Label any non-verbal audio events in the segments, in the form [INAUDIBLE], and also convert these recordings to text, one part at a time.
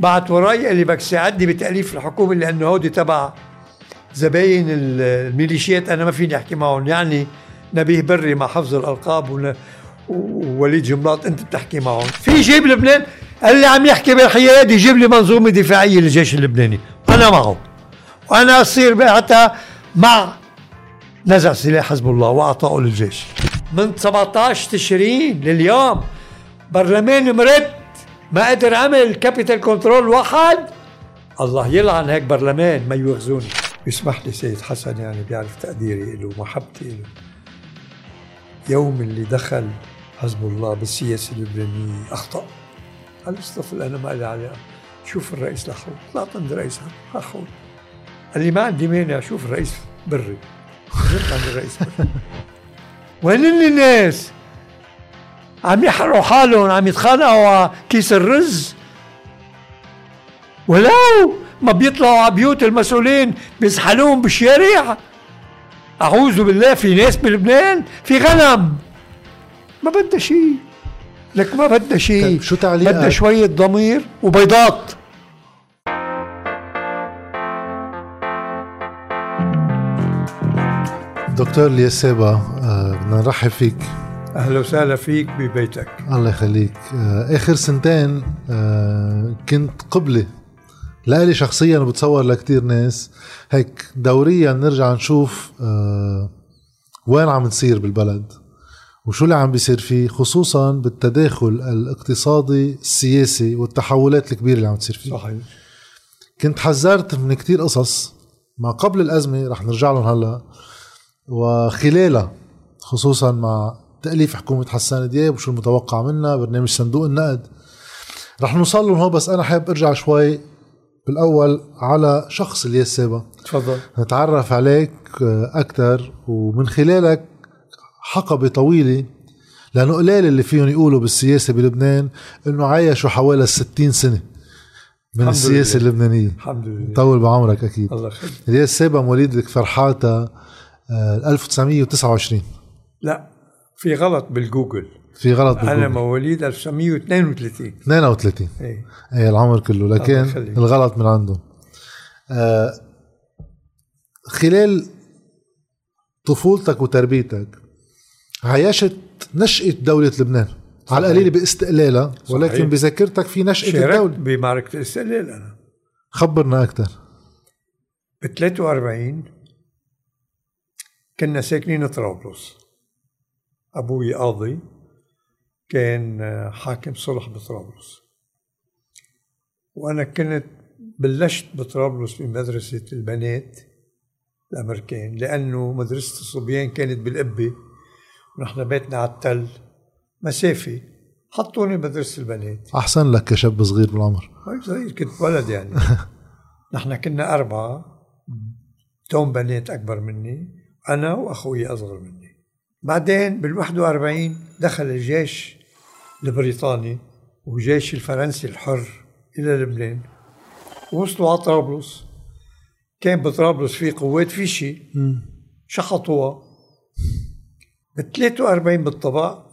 بعت وراي قال لي بدك تساعدني بتأليف الحكومة لأنه هودي تبع زباين الميليشيات أنا ما فيني أحكي معهم. يعني نبيه بري مع حفظ الألقاب ووليد جنبلاط أنت بتحكي معهم. في جيب لبنان؟ اللي عم يحكي بالحياد يجيب لي منظومة دفاعية للجيش اللبناني. أنا معه وأنا أصير حتى مع نزع سلاح حزب الله واعطائه للجيش. من 17 تشرين لليوم برلمان مرد ما قدر عمل capital control واحد؟ الله يلعن هيك برلمان ما يواخذوني يسمح لي سيد حسن يعني بيعرف تقديري له ومحبتي له يوم اللي دخل حزب الله بالسياسة اللبنانية أخطأ. قال اصطفل أنا ما لي علاقة شوف الرئيس لحود طلعت عند الرئيس لحود قال لي ما عندي مانع شوف الرئيس بري. رحت عند الرئيس بري. [LAUGHS] وين الناس؟ عم يحرقوا حالهم عم يتخانقوا على كيس الرز. ولو ما بيطلعوا على بيوت المسؤولين بيزحلوهم بالشارع. أعوذ بالله في ناس بلبنان في غنم. ما بدها شيء. لك ما بدها شيء. طيب شو تعليقك؟ بدها شوية ضمير وبيضات. دكتور اليسابة آه، بدنا نرحب فيك. أهلا وسهلا فيك ببيتك. الله يخليك. آه، آخر سنتين آه، كنت قبلة لإلي شخصيا وبتصور لكتير ناس. هيك دوريا نرجع نشوف وين عم نصير بالبلد وشو اللي عم بيصير فيه خصوصا بالتداخل الاقتصادي السياسي والتحولات الكبيرة اللي عم تصير فيه. صحيح. كنت حذرت من كتير قصص ما قبل الأزمة رح نرجع لهم هلأ. وخلالها خصوصا مع تأليف حكومة حسان دياب وشو المتوقع منها برنامج صندوق النقد. رح نوصل لهم هو بس أنا حابب أرجع شوي بالأول على شخص الياس سابا تفضل. نتعرف عليك أكثر ومن خلالك حقبة طويلة لأنه قليل اللي فيهم يقولوا بالسياسة بلبنان إنه عايشوا حوالي 60 سنة من السياسة لله. اللبنانية. الحمد لله. طول بعمرك أكيد. الله يخليك. الياس سابا مواليد كفرحاتا 1929 لا. في غلط بالجوجل. في غلط أنا بالجوجل. مواليد 1932 32 إيه. إيه العمر كله لكن. الغلط من عندهم. آه خلال طفولتك وتربيتك عايشت نشأة دولة لبنان. على القليل باستقلالها ولكن صحيح. بذاكرتك في نشأة الدولة. بمعركة الاستقلال أنا. خبرنا أكثر ب 43 كنا ساكنين طرابلس. أبوي قاضي كان حاكم صلح بطرابلس. وأنا كنت بلشت بطرابلس بمدرسة البنات الأمريكان لأنه مدرسة الصبيان كانت بالقبة. ونحن بيتنا على التل مسافة. حطوني مدرسة البنات. أحسن لك كشاب صغير بالعمر. هاي صغير كنت ولد يعني. [LAUGHS] نحن كنا أربعة. توم بنات أكبر مني. أنا وأخوي أصغر مني. بعدين بال 41 دخل الجيش البريطاني وجيش الفرنسي الحر إلى لبنان. وصلوا على طرابلس. كان بطرابلس في قوات في شيء. شحطوها بال 43 بالطبع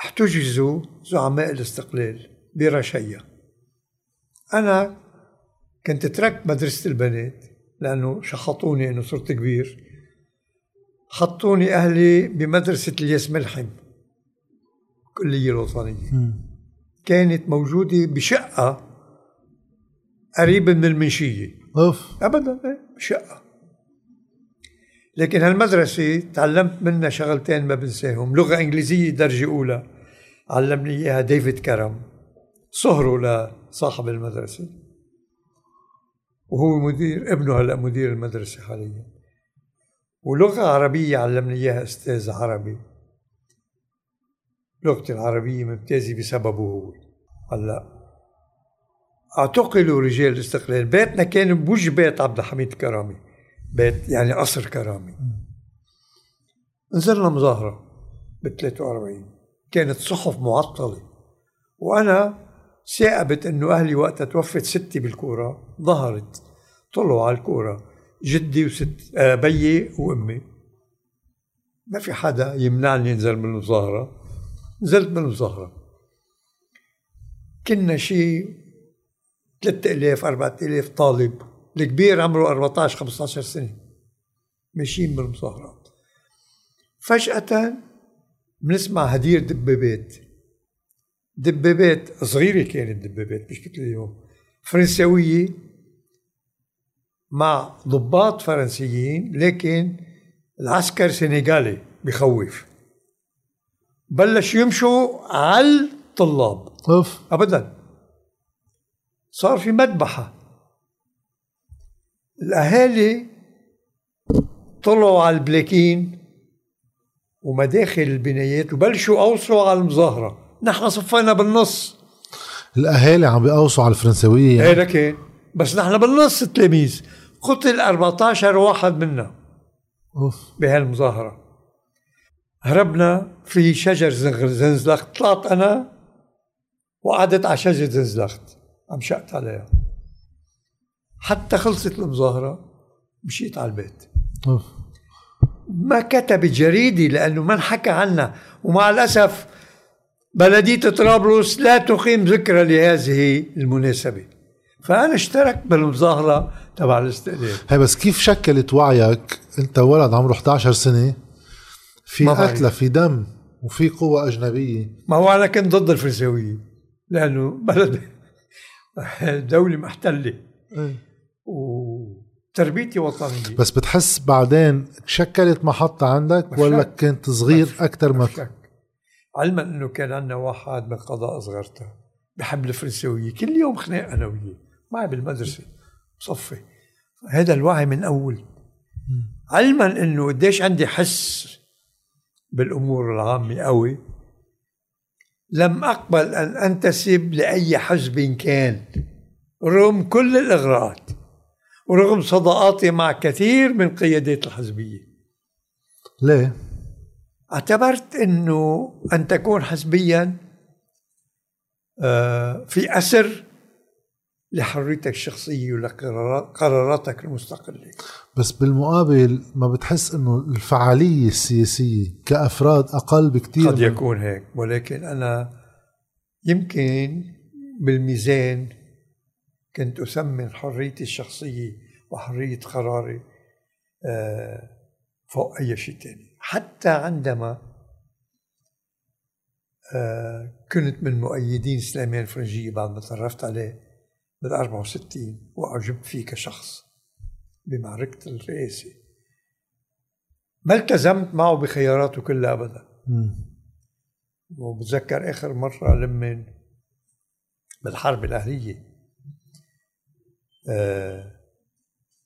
احتجزوا زعماء الاستقلال برشية. أنا كنت تركت مدرسة البنات لأنه شحطوني إنه صرت كبير. حطوني أهلي بمدرسة الياس ملحم الكلية الوطنية. كانت موجودة بشقة قريبة من المنشية. أوف. ابدا إيه، شقه لكن هالمدرسة تعلمت منها شغلتين ما بنساهم. لغة إنجليزية درجة أولى. علمني إياها ديفيد كرم. صهره لصاحب المدرسة. وهو مدير ابنه هلأ مدير المدرسة حاليا. ولغة عربية علمني إياها أستاذ عربي. لغتي العربية ممتازة بسببه. هو هلأ اعتقلوا رجال الاستقلال. بيتنا كان بوجه بيت عبد الحميد كرامي. بيت يعني قصر كرامي. نزلنا مظاهرة ب 43 كانت صحف معطلة. وأنا ثاقبت إنه أهلي وقتها توفت ستي بالكورة. ظهرت طلعوا على الكورة. جدي وست بيي وأمي. ما في حدا يمنعني انزل من المظاهرة نزلت من المظاهرة كنا شيء 3000 4000 طالب. الكبير عمره 14 15 سنة. ماشيين بالمظاهرات فجأة بنسمع هدير دبابات. دبابات صغيرة كانت دبابات مش مثل اليوم. فرنساوية. مع ضباط فرنسيين لكن العسكر سنغالي بخوف. بلش يمشوا على الطلاب. أوف. ابدا. صار في مذبحة. الأهالي طلعوا على البلاكين ومداخل البنايات وبلشوا اوصوا على المظاهرة. نحن صفينا بالنص. الأهالي عم بيقوصوا على الفرنسوية يعني. هيدا كان. بس نحن بالنص التلاميذ. قتل 14 واحد منا أوف. بهالمظاهرة. هربنا في شجر زنزلخت. طلعت أنا وقعدت على شجرة زنزلخت. عم شقت عليها. حتى خلصت المظاهرة مشيت على البيت. أوف. ما كتبت جريدة لأنه ما انحكى عنا ومع الأسف بلدية طرابلس لا تقيم ذكرى لهذه المناسبة. فأنا اشتركت بالمظاهرة تبع الاستقلال. هي بس كيف شكلت وعيك؟ انت ولد عمره 11 سنة في. قتلى في دم وفي قوة أجنبية. ما هو أنا كنت ضد الفرنساوية لأنه بلد [LAUGHS] دولة محتلة. وتربيتي وطنية. بس بتحس بعدين شكلت محطة عندك ولا. كنت صغير أكتر ما شك علما إنه كان عندنا واحد من قضاء صغرتها بحب الفرنساوية. كل يوم خناق أنا وياه معي بالمدرسة. صفي. هذا الوعي من أول. علما إنه قديش عندي حس بالأمور العامة قوي. لم أقبل أن أنتسب لأي حزب كان رغم كل الإغراءات ورغم صداقاتي مع كثير من قيادات الحزبية. ليه؟ اعتبرت إنه أن تكون حزبيا آه، في اثر لحريتك الشخصية ولقراراتك المستقلة. بس بالمقابل ما بتحس إنه الفعالية السياسية كأفراد أقل بكتير قد يكون هيك ولكن أنا يمكن بالميزان كنت أثمن حريتي الشخصية وحرية قراري آه، فوق أي شيء ثاني حتى عندما آه، كنت من مؤيدين سليمان فرنجية بعد ما تعرفت عليه بال 64 وأعجبت فيه كشخص بمعركة الرئاسة. ما التزمت معه بخياراته كلها ابدا. مم. وبتذكر آخر مرة لمن بالحرب الأهلية آه،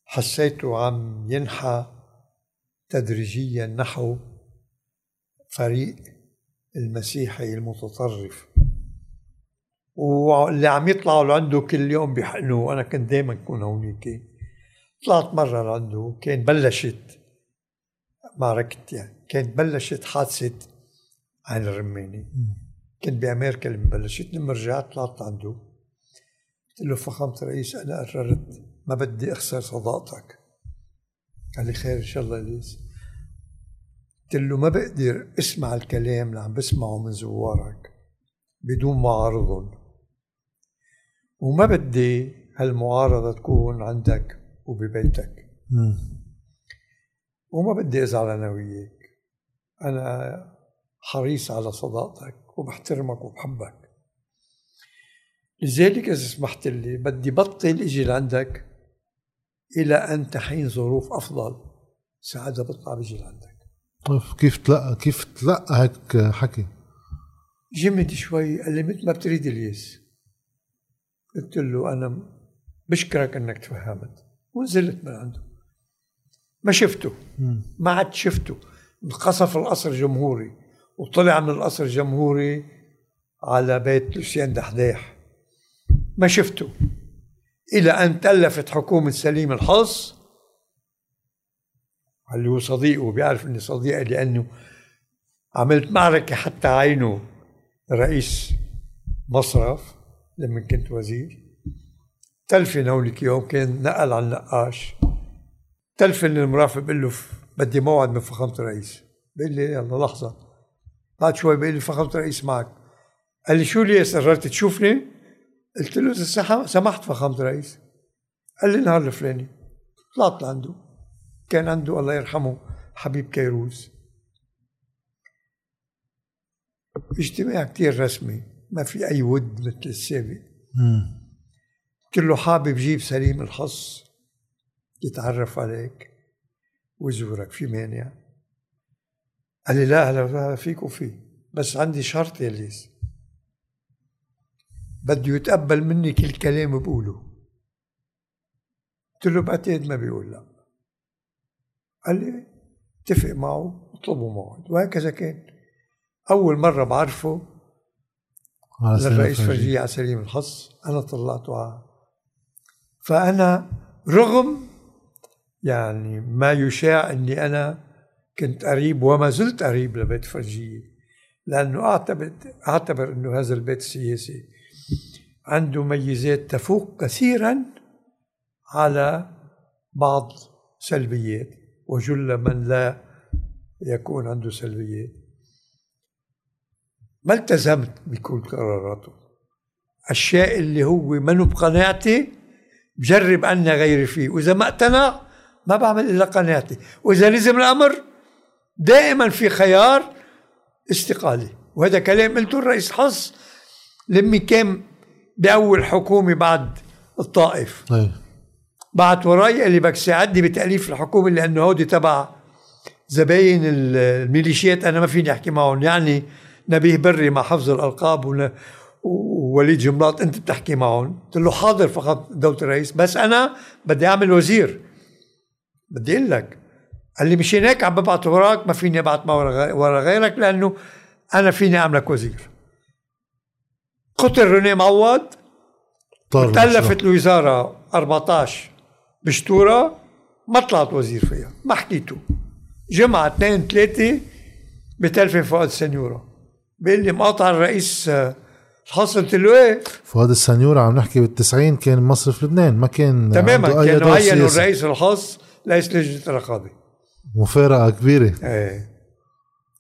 حسيته عم ينحى تدريجيا نحو فريق المسيحي المتطرف. واللي عم يطلعوا لعنده كل يوم بيحقنوه. وأنا كنت دائما كون هونيك. طلعت مرة لعنده كان بلشت معركة يعني كانت بلشت حادثة عين الرماني. كنت بأمريكا لما بلشت لما رجعت طلعت عنده قلت له فخامة الرئيس أنا قررت ما بدي أخسر صداقتك. قال لي خير إن شاء الله ليس قلت له ما بقدر أسمع الكلام اللي عم بسمعه من زوارك بدون معارضهم وما بدي هالمعارضة تكون عندك وببيتك. مم. وما بدي أزعل أنا وياك. أنا حريص على صداقتك وبحترمك وبحبك. لذلك إذا سمحت لي بدي بطل إجي لعندك إلى أن تحين ظروف أفضل ساعتها بطلع بيجي لعندك. أوف، كيف تلقى كيف تلقى هيك حكي؟ جمد شوي قال لي مثل ما بتريد إلياس. قلت له أنا بشكرك أنك تفهمت. ونزلت من عنده. ما شفته. ما عاد شفته. انقصف القصر الجمهوري وطلع من القصر الجمهوري على بيت لوسيان دحداح ما شفته. إلى أن تألفت حكومة سليم الحظ اللي هو صديقه وبيعرف إني صديقي لأنه عملت معركة حتى عينه رئيس مصرف. لما كنت وزير. تلفن هونيك يوم كان نقل على النقاش تلفن المرافق بقول له بدي موعد من فخامة الرئيس. بقول لي يلا لحظة. بعد شوي بقول لي فخامة الرئيس معك. قال لي شو ليش قررت تشوفني؟ قلت له سمحت فخامة الرئيس. قال لي النهار الفلاني. طلعت لعنده. كان عنده الله يرحمه حبيب كيروز. اجتماع كتير رسمي. ما في أي ود مثل السابق قلت له حابب جيب سليم الحص يتعرف عليك ويزورك في مانع قال لي لا هلا فيك وفي. بس عندي شرط يا ليس. بده يتقبل مني كل كلام بقوله. قلت له بعتقد ما بيقول لا. قال لي اتفق معه اطلبوا موعد. وهكذا كان. أول مرة بعرفه للرئيس فرجية على سليم الحص أنا طلعته على فأنا رغم يعني ما يشاع إني أنا كنت قريب وما زلت قريب لبيت فرجية لأنه اعتبر أعتبر إنه هذا البيت السياسي عنده ميزات تفوق كثيرا على بعض سلبيات وجل من لا يكون عنده سلبيات. ما التزمت بكل قراراته؟ الشيء اللي هو منه بقناعتي بجرب أن غيري فيه. وإذا ما اقتنع ما بعمل إلا قناعتي. وإذا لزم الأمر دائما في خيار استقالة. وهذا كلام قلته الرئيس حص لمي كان بأول حكومة بعد الطائف. بعت وراي قال لي بدك تساعدني بتأليف الحكومة لأنه هودي تبع زباين الميليشيات أنا ما فيني أحكي معهم. يعني نبيه بري مع حفظ الألقاب ووليد جملاط أنت بتحكي معهم. قلت له حاضر فقط دولة الرئيس. بس أنا بدي أعمل وزير. بدي أقول لك قال لي مشان هيك عم ببعت وراك ما فيني ابعت ورا غيرك لأنه أنا فيني أعملك وزير. قتل روني معوض. تألفت الوزارة 14 بشتورة ما طلعت وزير فيها. ما حكيته جمعة اثنين ثلاثة بتلفن فؤاد السنيورة بيقول لي مقاطع الرئيس الحصل قلت له إيه فؤاد السنيورة عم نحكي بالتسعين كان مصرف لبنان ما كان تماما كانوا عينوا الرئيس الخاص ليس لجنة الرقابة. مفارقة كبيرة. إيه.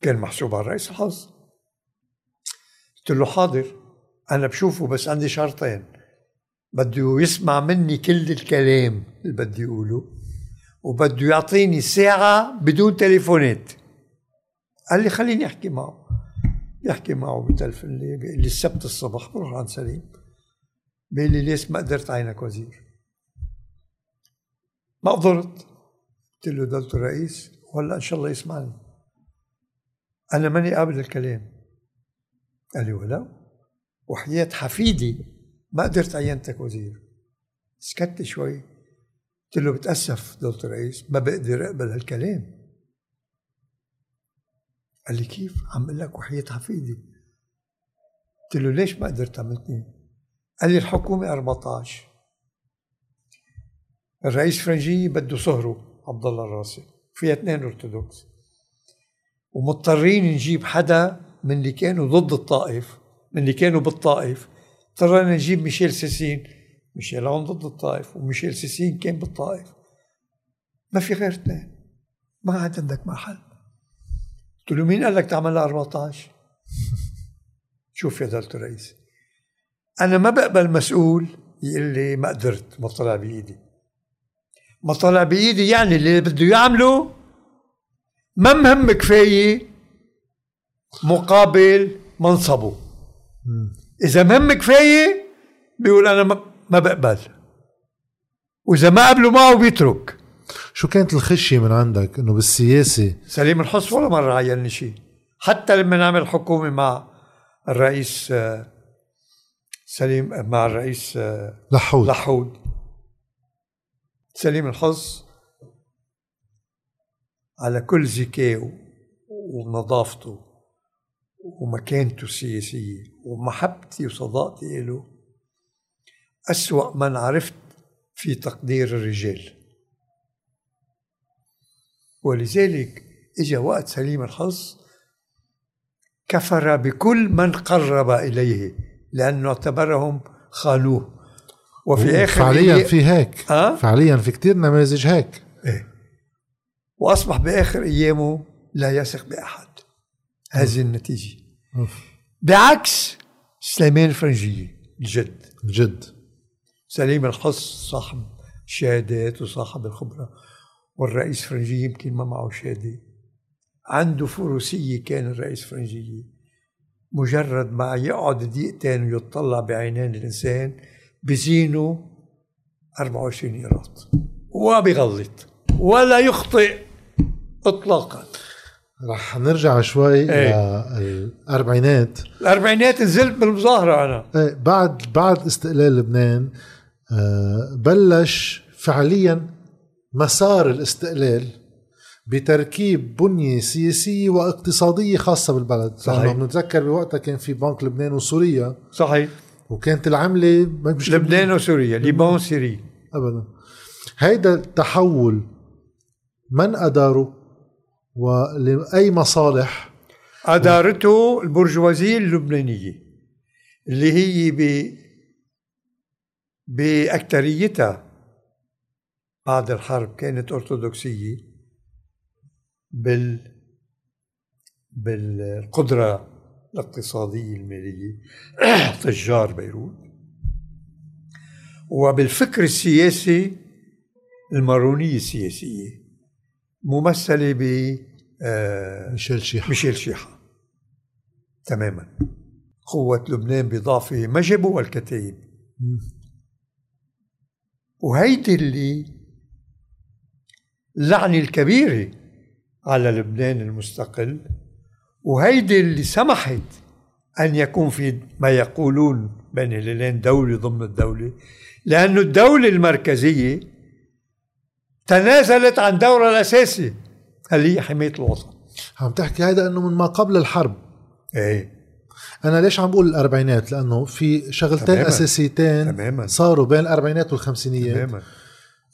كان محسوب على الرئيس الحظ قلت له حاضر أنا بشوفه بس عندي شرطين. بده يسمع مني كل الكلام اللي بدي اقوله وبده يعطيني ساعة بدون تليفونات. قال لي خليني أحكي معه. يحكي معه بالتلفون اللي بيقول لي السبت الصبح بروح عند سليم. بيقول لي ليش ما قدرت عينك وزير؟ ما قدرت. قلت له دولة الرئيس ولا إن شاء الله يسمعني. أنا ماني قابل الكلام. قال لي ولو وحياة حفيدي ما قدرت عينتك وزير. سكت شوي. قلت له بتأسف دولة الرئيس ما بقدر أقبل هالكلام. قال لي كيف؟ عم لك وحياة حفيدي قلت له ليش ما قدرت تعملتني قال لي الحكومة 14 الرئيس فرنجي بده صهره عبد الله الراسي. فيها اثنين أرثوذكس. ومضطرين نجيب حدا من اللي كانوا ضد الطائف من اللي كانوا بالطائف. اضطرينا نجيب ميشيل سيسين. ميشيل هون ضد الطائف وميشيل سيسين كان بالطائف. ما في غير اثنين. ما عاد عندك محل. قلت له مين قال لك تعملها 14 شوف يا دولة الرئيس أنا ما بقبل مسؤول يقول لي ما قدرت ما طلع بإيدي ما طلع بإيدي يعني اللي بده يعمله ما مهم كفاية مقابل منصبه إذا مهم كفاية بيقول أنا ما بقبل وإذا ما قبلوا معه بيترك شو كانت الخشية من عندك؟ إنه بالسياسة؟ سليم الحص ولا مرة عينني شيء. حتى لما نعمل حكومه مع الرئيس آه، سليم مع الرئيس آه، لحود. لحود. سليم الحظ على كل ذكائه ونظافته ومكانته السياسية ومحبتي وصداقتي له أسوأ من عرفت في تقدير الرجال. ولذلك اجى وقت سليم الحظ كفر بكل من قرب إليه لأنه اعتبرهم خانوه وفي آخر فعليا في هيك. أه؟ فعليا في كتير نماذج هيك. إيه. وأصبح بآخر أيامه لا يثق بأحد. هذه النتيجة. أوف. بعكس سليمان الفرنجيه الجد. جد سليم الحص صاحب شهادات وصاحب الخبرة. والرئيس فرنجي يمكن ما معه شهادة عنده فروسية كان الرئيس فرنجية مجرد ما يقعد دقيقتين ويطلع بعينين الإنسان بزينوا 24 قيراط وبغلط ولا يخطئ إطلاقا. رح نرجع شوي إيه. للأربعينات الأربعينات نزلت بالمظاهرة أنا. إيه بعد بعد استقلال لبنان آه، بلش فعليا مسار الاستقلال بتركيب بنية سياسية واقتصادية خاصة بالبلد. صحيح. لأنه بنتذكر بوقتها كان في بنك لبنان وسوريا. صحيح. وكانت العملة مش لبنان وسوريا لبنان. سوريا ابدا. هيدا التحول من أداره ولأي مصالح؟ أدارته البرجوازية اللبنانية اللي هي ب بأكتريتها بعد الحرب كأنت أرثوذكسية بال بالقدرة الاقتصادية المالية [CLEARS THROAT] تجار بيروت. وبالفكر السياسي المارونية السياسية ممثلة ب آه، ميشيل شيحة ميشيل شيحة تماما. قوة لبنان بضعفه ما جابوا الكتائب وهيدي اللي اللعنة الكبيرة على لبنان المستقل وهيدي اللي سمحت أن يكون في ما يقولون بين الهلالين دولة ضمن الدولة لأن الدولة المركزية تنازلت عن دورها الأساسي اللي هي حماية الوطن عم تحكي هيدا إنه من ما قبل الحرب. إيه. أنا ليش عم بقول الأربعينات؟ لأنه في شغلتين تماماً. أساسيتين تماماً. صاروا بين الأربعينات والخمسينيات. تماما.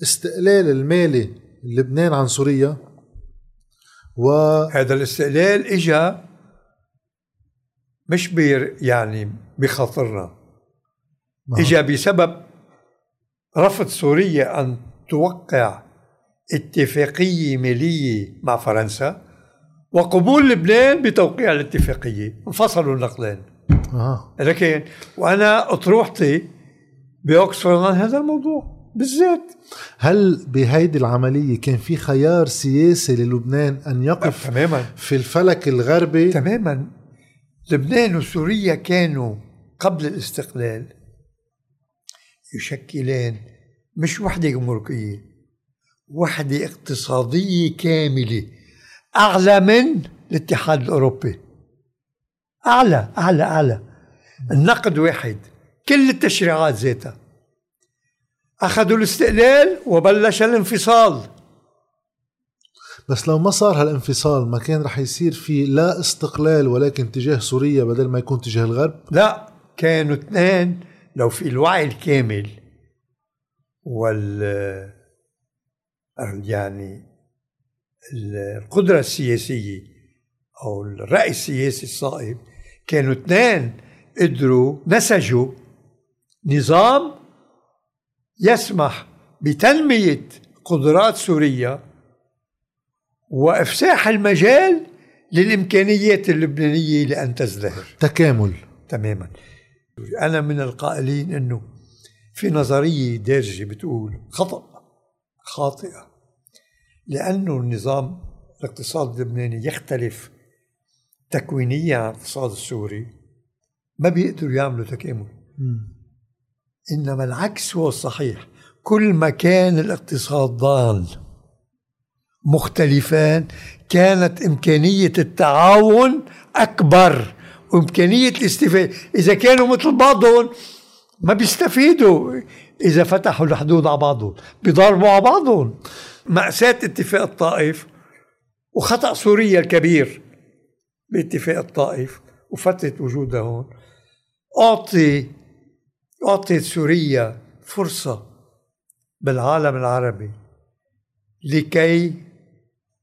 استقلال المالي لبنان عن سوريا. و هذا الاستقلال اجى مش بير يعني بخاطرنا. نعم. اجى بسبب رفض سوريا أن توقع اتفاقية مالية مع فرنسا وقبول لبنان بتوقيع الاتفاقية. انفصلوا النقلين. آه. لكن وأنا أطروحتي باوكسفورد عن هذا الموضوع. بالذات. هل بهيدي العملية كان في خيار سياسي للبنان أن يقف تماما. في الفلك الغربي؟ تماما. لبنان وسوريا كانوا قبل الاستقلال يشكلان مش وحدة جمركية وحدة اقتصادية كاملة أعلى من الاتحاد الأوروبي. أعلى أعلى أعلى. النقد واحد كل التشريعات ذاتها. أخذوا الاستقلال وبلش الانفصال. بس لو ما صار هالانفصال ما كان رح يصير في لا استقلال ولكن تجاه سوريا بدل ما يكون تجاه الغرب؟ لا كانوا اثنين لو في الوعي الكامل وال يعني القدرة السياسية أو الرأي السياسي الصائب كانوا اثنين قدروا نسجوا نظام يسمح بتنمية قدرات سوريا وإفساح المجال للإمكانيات اللبنانية لأن تزدهر. تكامل. تماما. أنا من القائلين أنه في نظرية دارجة بتقول خطأ خاطئة لأنه النظام الاقتصاد اللبناني يختلف تكوينيا عن الاقتصاد السوري ما بيقدروا يعملوا تكامل. إنما العكس هو الصحيح. كل ما كان الاقتصاد ضال. مختلفان. كانت إمكانية التعاون أكبر. وإمكانية الاستفادة. إذا كانوا مثل بعضهم ما بيستفيدوا. إذا فتحوا الحدود على بعضهم. بيضربوا على بعضهم. مأساة اتفاق الطائف وخطأ سوريا الكبير باتفاق الطائف وفترة وجودها هون. أعطي أعطت سوريا فرصة بالعالم العربي لكي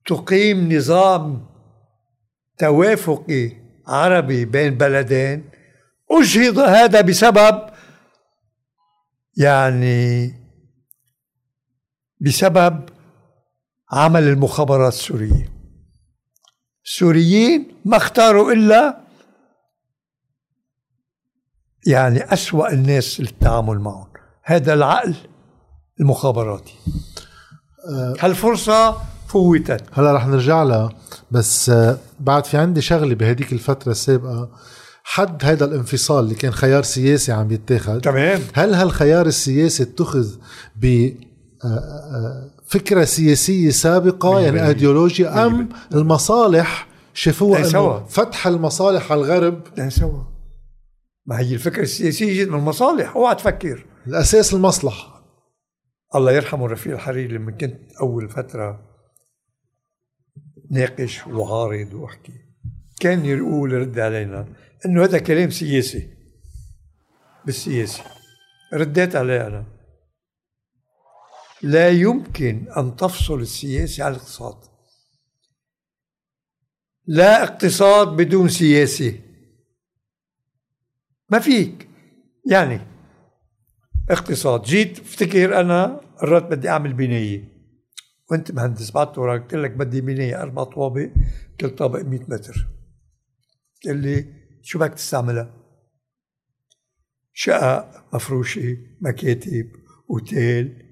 تقيم نظام توافقي عربي بين بلدين. أجهض هذا بسبب يعني بسبب عمل المخابرات السورية. السوريين ما اختاروا إلا يعني أسوأ الناس للتعامل معهم. هذا العقل المخابراتي. هالفرصة فوتت. هلا رح نرجع لها بس آه، بعد في عندي شغلة بهديك الفترة السابقة. حد هذا الانفصال اللي كان خيار سياسي عم يتاخذ تمام. هل هالخيار السياسي اتخذ ب آه، فكرة سياسية سابقة يعني. إيديولوجيا أم المصالح شافوها إنه. فتح المصالح على الغرب؟ سوا ما هي الفكرة السياسية جد من المصالح. اوعى تفكر. الأساس المصلحة. الله يرحمه رفيق الحريري لما كنت أول فترة ناقش وعارض وأحكي كان يقول يرد علينا إنه هذا كلام سياسي. بالسياسي. رديت عليه أنا. لا يمكن أن تفصل السياسي عن الاقتصاد. لا اقتصاد بدون سياسي. ما فيك يعني اقتصاد جيت افتكر أنا قررت بدي أعمل بناية وانت مهندس بعت وراك قلت لك بدي بناية أربع طوابق كل طابق 100 متر قال لي شو بدك تستعملها؟ شقق مفروشة مكاتب أوتيل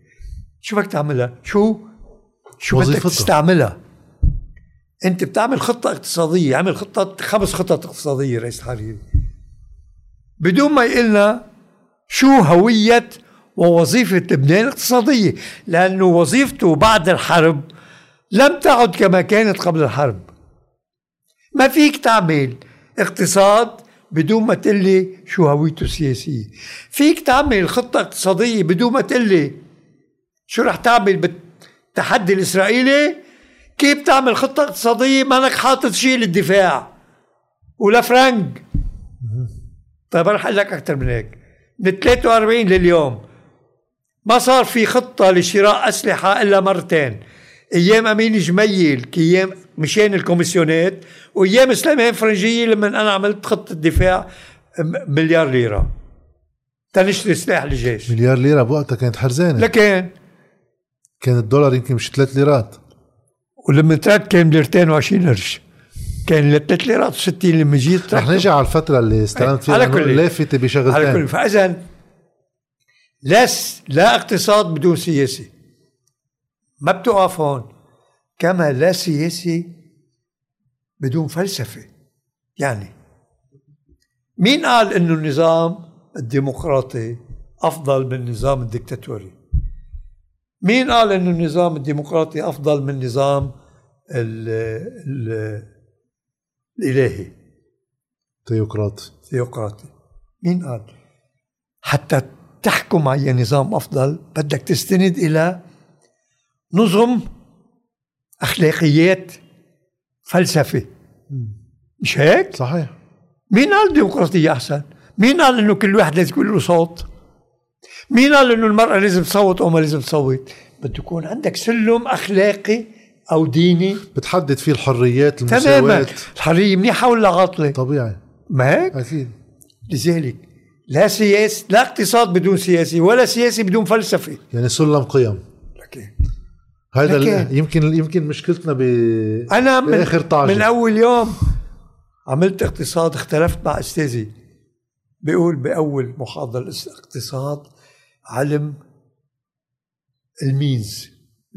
شو بدك تعملها؟ شو؟ شو بدك. تستعملها؟ أنت بتعمل خطة اقتصادية عمل خطة خمس خطط اقتصادية رئيس الحريري بدون ما يقلنا شو هوية ووظيفة لبنان الاقتصادية لأنه وظيفته بعد الحرب لم تعد كما كانت قبل الحرب. ما فيك تعمل اقتصاد بدون ما تقلي شو هويته السياسية. فيك تعمل خطة اقتصادية بدون ما تقلي شو رح تعمل بالتحدي الإسرائيلي؟ كيف تعمل خطة اقتصادية؟ مانك حاطط شيء للدفاع. ولا فرنك طيب رح أقول لك أكثر من هيك. من 43 لليوم ما صار في خطة لشراء أسلحة إلا مرتين. أيام أمين جميل أيام مشان الكوميسيونات وأيام سليمان فرنجيه لما أنا عملت خطة دفاع مليار ليرة. تنشتري سلاح للجيش. مليار ليرة بوقتها كانت حرزانة. لكن؟ كان الدولار يمكن مش 3 ليرات. ولما ترك كان ليرتين وعشرين قرش. كان ل 3 ليرات و60 لما جيت رح نرجع على الفترة اللي استلمت فيها على كل- لافتة على بشغلتين كل فاذا لا لا اقتصاد بدون سياسي. ما بتوقف هون كما لا سياسي بدون فلسفة. يعني مين قال إنه النظام الديمقراطي أفضل من النظام الدكتاتوري مين قال إنه النظام الديمقراطي أفضل من النظام ال ال الالهي تيوقراطي ثيوقراطي مين قال حتى تحكم أي نظام أفضل بدك تستند إلى نظم أخلاقيات فلسفة مش هيك؟ صحيح مين قال الديمقراطية أحسن؟ مين قال إنه كل واحد لازم يكون له صوت؟ مين قال إنه المرأة لازم تصوت أو ما لازم تصوت؟ بده يكون عندك سلم أخلاقي أو ديني. بتحدد فيه الحريات تماما. المساواة. الحرية منيحة ولا عاطلة؟ طبيعي. ما هيك؟ أكيد. لذلك لا سياسي لا اقتصاد بدون سياسي ولا سياسي بدون فلسفة. يعني سلم قيم. لكن. هذا لكن- يمكن يمكن مشكلتنا ب أنا من, طاجة. من أول يوم عملت اقتصاد اختلفت مع أستاذي. بيقول بأول محاضرة الاقتصاد علم المينز.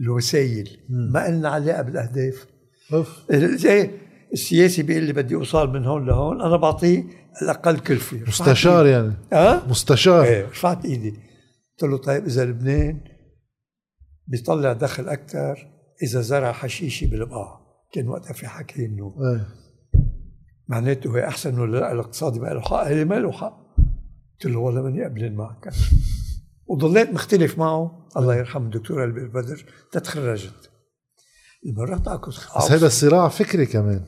الوسائل. ما لنا علاقة بالأهداف. أوف. زي السياسي بيقول لي بدي أوصل من هون لهون أنا بعطيه الأقل كلفة. مستشار يعني. ها؟ مستشار. إيه رفعت إيدي. قلت له طيب إذا لبنان بيطلع دخل أكثر إذا زرع حشيشه بالبقاع. كان وقتها في حكي إنه إيه. معناته هو أحسن ولا لا الاقتصادي بقى له حق. قال لي ما له حق. قلت له والله ماني قبلان معك. وضليت مختلف معه. الله يرحم الدكتور ألبير بدر تتخرجت. لما رحت على بس هذا الصراع فكري كمان.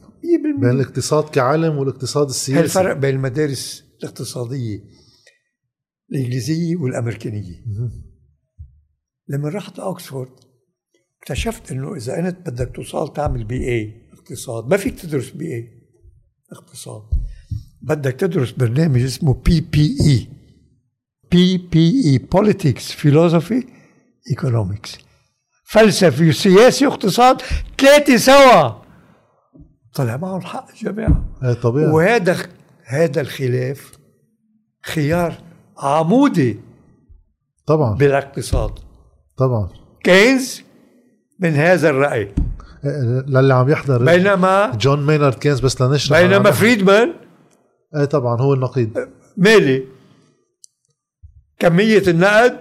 بين الاقتصاد كعلم والاقتصاد السياسي. الفرق بين المدارس الاقتصادية الإنجليزية والأمريكانية؟ لما رحت اوكسفورد اكتشفت إنه إذا أنت بدك توصل تعمل BA اقتصاد ما فيك تدرس BA اقتصاد. بدك تدرس برنامج اسمه PPE. اي politics philosophy economics فلسفي وسياسي واقتصاد ثلاثة سوا طلع معهم حق الجماعه إيه طبيعي. وهذا هذا الخلاف خيار عمودي طبعا. بالاقتصاد. طبعا. كينز من هذا الرأي. للي عم يحضر. بينما جون مينارد كينز بس لنشرح. بينما فريدمان إيه طبعا هو النقيض. مالي. كمية النقد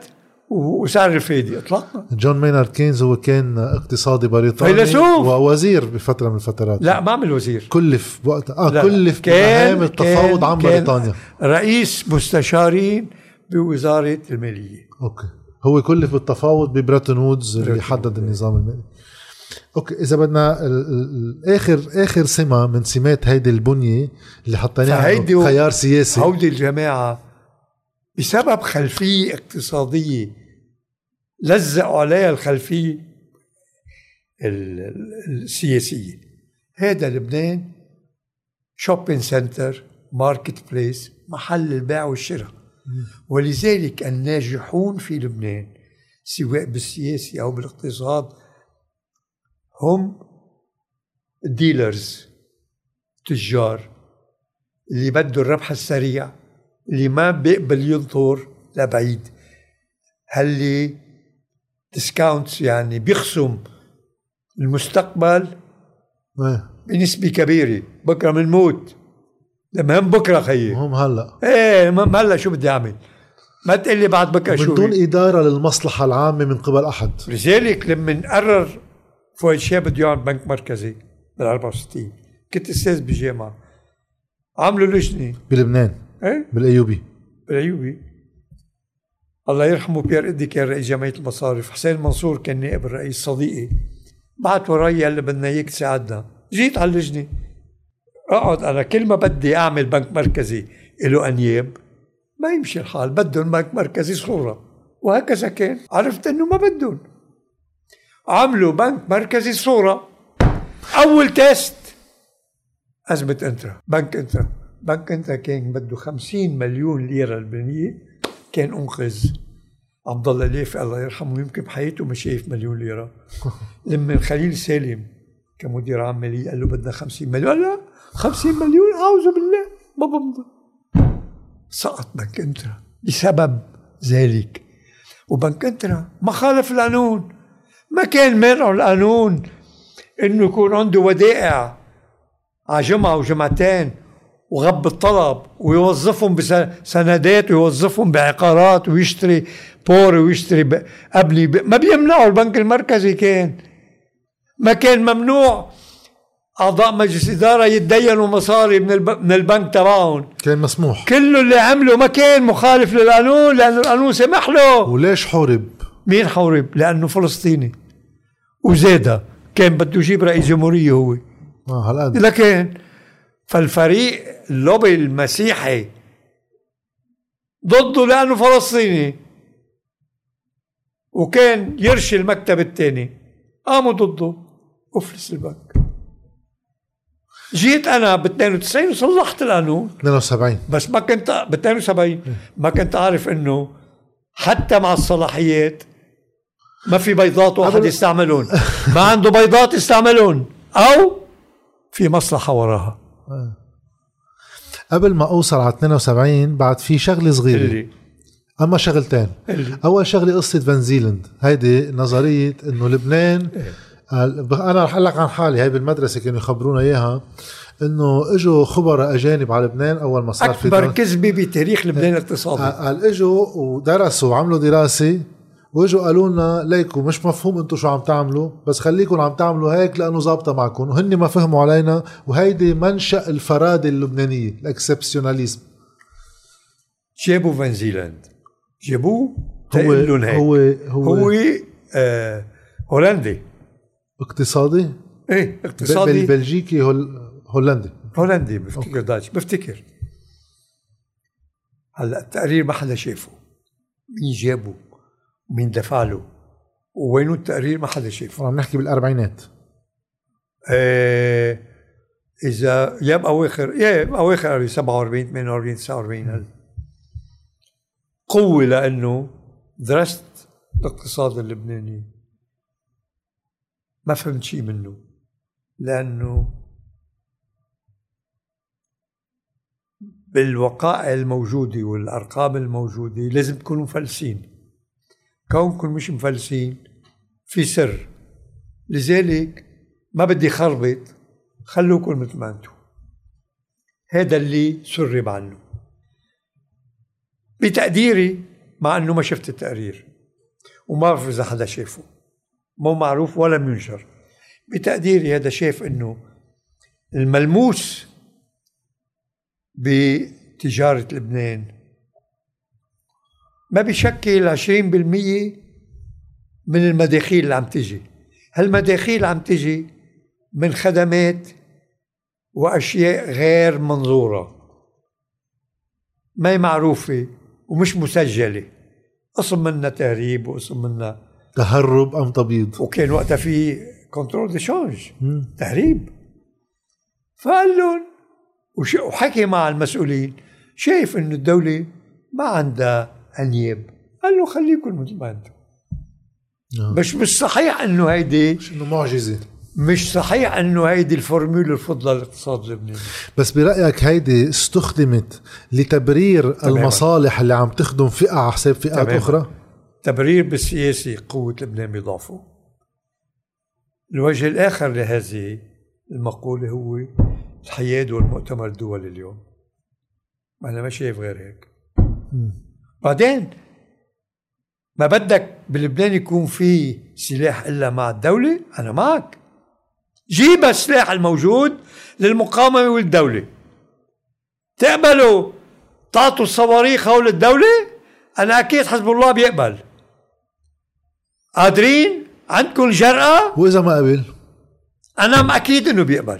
وسعر الفايدة اطلاقا. جون مينارد كينز هو كان اقتصادي بريطاني فيلسوف. ووزير بفترة من الفترات. لا ما عمل وزير. كلف بوقتها آه لا، كلف كان- بمهام التفاوض عن كان بريطانيا. رئيس مستشارين بوزارة المالية. أوكي. هو كلف بالتفاوض ببريتون وودز اللي حدد النظام المالي. أوكي إذا بدنا ال- اخر آخر سمة من سمات هيدي البنية اللي حطيناها خيار سياسي. هودي الجماعة بسبب خلفية اقتصادية لزقوا عليها الخلفية ال- ال- السياسية. هذا لبنان shopping center market place محل البيع والشراء. ولذلك الناجحون في لبنان سواء بالسياسة أو بالاقتصاد هم ديلرز تجار اللي بده الربح السريع. اللي ما بيقبل ينطر لبعيد. هاللي ديسكاونتس يعني بيخصم المستقبل؟ إيه. بنسبة كبيرة. بكرة بنموت المهم بكرة خيي. هم هلأ. إيه ما هلأ شو بدي أعمل؟ ما تقول لي بعد بكرة من شو دون هي. إدارة للمصلحة العامة من قبل أحد. لذلك لما قرر فؤاد شاب بده يعمل بنك مركزي بال 64 كنت أستاذ بجامعة. عملوا لجنة. بلبنان. إيه؟ بالأيوبي. بالعيوبي الله يرحمه بيير إدي كان رئيس جمعية المصارف. حسين منصور كان نائب الرئيس صديقي. بعت وراي قال لي بدنا إياك تساعدنا. جيت على اللجنه أقعد أنا كل ما بدي أعمل بنك مركزي له أنياب ما يمشي الحال. بدهم بنك مركزي صوره وهكذا كان. عرفت إنه ما بدهم. عملوا بنك مركزي صوره أول test أزمة إنترا. بنك إنترا. بنك انترا كان بده 50 مليون ليرة لبنانية كان أنقذ عبد الله ليفي الله يرحمه يمكن بحياته ما شايف مليون ليرة. [LAUGHS] لما خليل سالم كمدير عام مالية قال له بدنا 50 مليون قال لا 50 مليون أعوذ بالله ما بمضي سقط بنك انترا بسبب ذلك. وبنك انترا ما خالف القانون. ما كان مانعه القانون إنه يكون عنده ودائع على جمعة وجمعتين. وغب الطلب ويوظفهم بسندات ويوظفهم بعقارات ويشتري بور ويشتري ب... ما بيمنعوا البنك المركزي كان. ما كان ممنوع أعضاء مجلس إدارة يتدينوا مصاري من. من البنك تبعهم. كان مسموح. كله اللي عمله ما كان مخالف للقانون لأنه القانون سمح له. وليش حورب؟ مين حورب؟ لأنه فلسطيني. وزادة كان بده يجيب رئيس جمهورية هو. آه هالقد. لكن فالفريق اللوبي المسيحي ضده لأنه فلسطيني. وكان يرشي المكتب الثاني قاموا ضده. أفلس البنك. جيت أنا ب 92 وصلحت القانون. 72 بس ما كنت ب 72 ما كنت عارف إنه حتى مع الصلاحيات ما في بيضات واحد يستعملون. [LAUGHS] ما عنده بيضات يستعملون. أو في مصلحة وراها. قبل ما أوصل على 72 بعد في شغلة صغيرة. اللي أما شغلتين. اللي أول شغلة قصة فان زيلاند هيدي نظرية إنه لبنان. قال- ب- أنا رح أقول لك عن حالي. هاي بالمدرسة كانوا يخبرونا إياها إنه إجوا خبراء أجانب على لبنان أول ما صار في أكبر كذبة بتاريخ لبنان الاقتصادي. قال إجوا ودرسوا وعملوا دراسة. واجوا قالوا لنا ليكوا مش مفهوم أنتم شو عم تعملوا بس خليكم عم تعملوا هيك لأنه ظابطة معكم وهن ما فهموا علينا وهيدي منشأ الفرادة اللبنانية ال exceptionalism. جابوا فنزيلاند جابوه هو هو هو, هو آه هولندي. اقتصادي؟ إيه اقتصادي. بلجيكي هول هولندي. هولندي بفتكر داتش بفتكر. هلا التقرير ما حدا شافه. مين جابه؟ مين دفع له؟ وينه التقرير؟ ما حدا شافه عم نحكي بالأربعينات. آه إذا يا بأواخر يا بأواخر 47 48 49 هل قوة لأنه درست الاقتصاد اللبناني. ما فهمت شيء منه. لأنه بالوقائع الموجودة والأرقام الموجودة لازم تكونوا مفلسين. كونكم مش مفلسين. في سر. لذلك ما بدي خربط. خلوكم مثل ما أنتم هذا اللي سرب عنه بتقديري مع إنه ما شفت التقرير. وما بعرف إذا حدا شافه. مو معروف ولا منشر. بتقديري هذا شاف إنه الملموس بتجارة لبنان ما بيشكل 20% من المداخيل اللي عم تجي هالمداخيل عم تجي من خدمات وأشياء غير منظورة. ما هي معروفة ومش مسجلة. قسم منها تهريب وقسم منها تهرب أم تبييض وكان وقتها في كنترول دي شانج تهريب. فقال لهم وحكي مع المسؤولين شايف إنه الدولة ما عندها انياب قال له خليكم مثل ما أنتم مش مش صحيح إنه هيدي مش إنه معجزة. مش صحيح إنه هيدي الفورمولا الفضلى للاقتصاد اللبناني. بس برأيك هيدي استخدمت لتبرير تماما. المصالح اللي عم تخدم فئة على حساب فئات تماما. أخرى؟ تبرير بالسياسي قوة لبنان بيضعفوا. الوجه الآخر لهذه المقولة هو الحياد والمؤتمر الدولي اليوم. أنا ما شايف غير هيك. بعدين ما بدك بلبنان يكون في سلاح إلا مع الدولة؟ أنا معك. جيب السلاح الموجود للمقاومة والدولة. تقبلوا؟ تعطوا الصواريخ هول الدولة؟ أنا أكيد حزب الله بيقبل. قادرين؟ عندكم الجرأة؟ واذا ما قبل. أنا أكيد إنه بيقبل.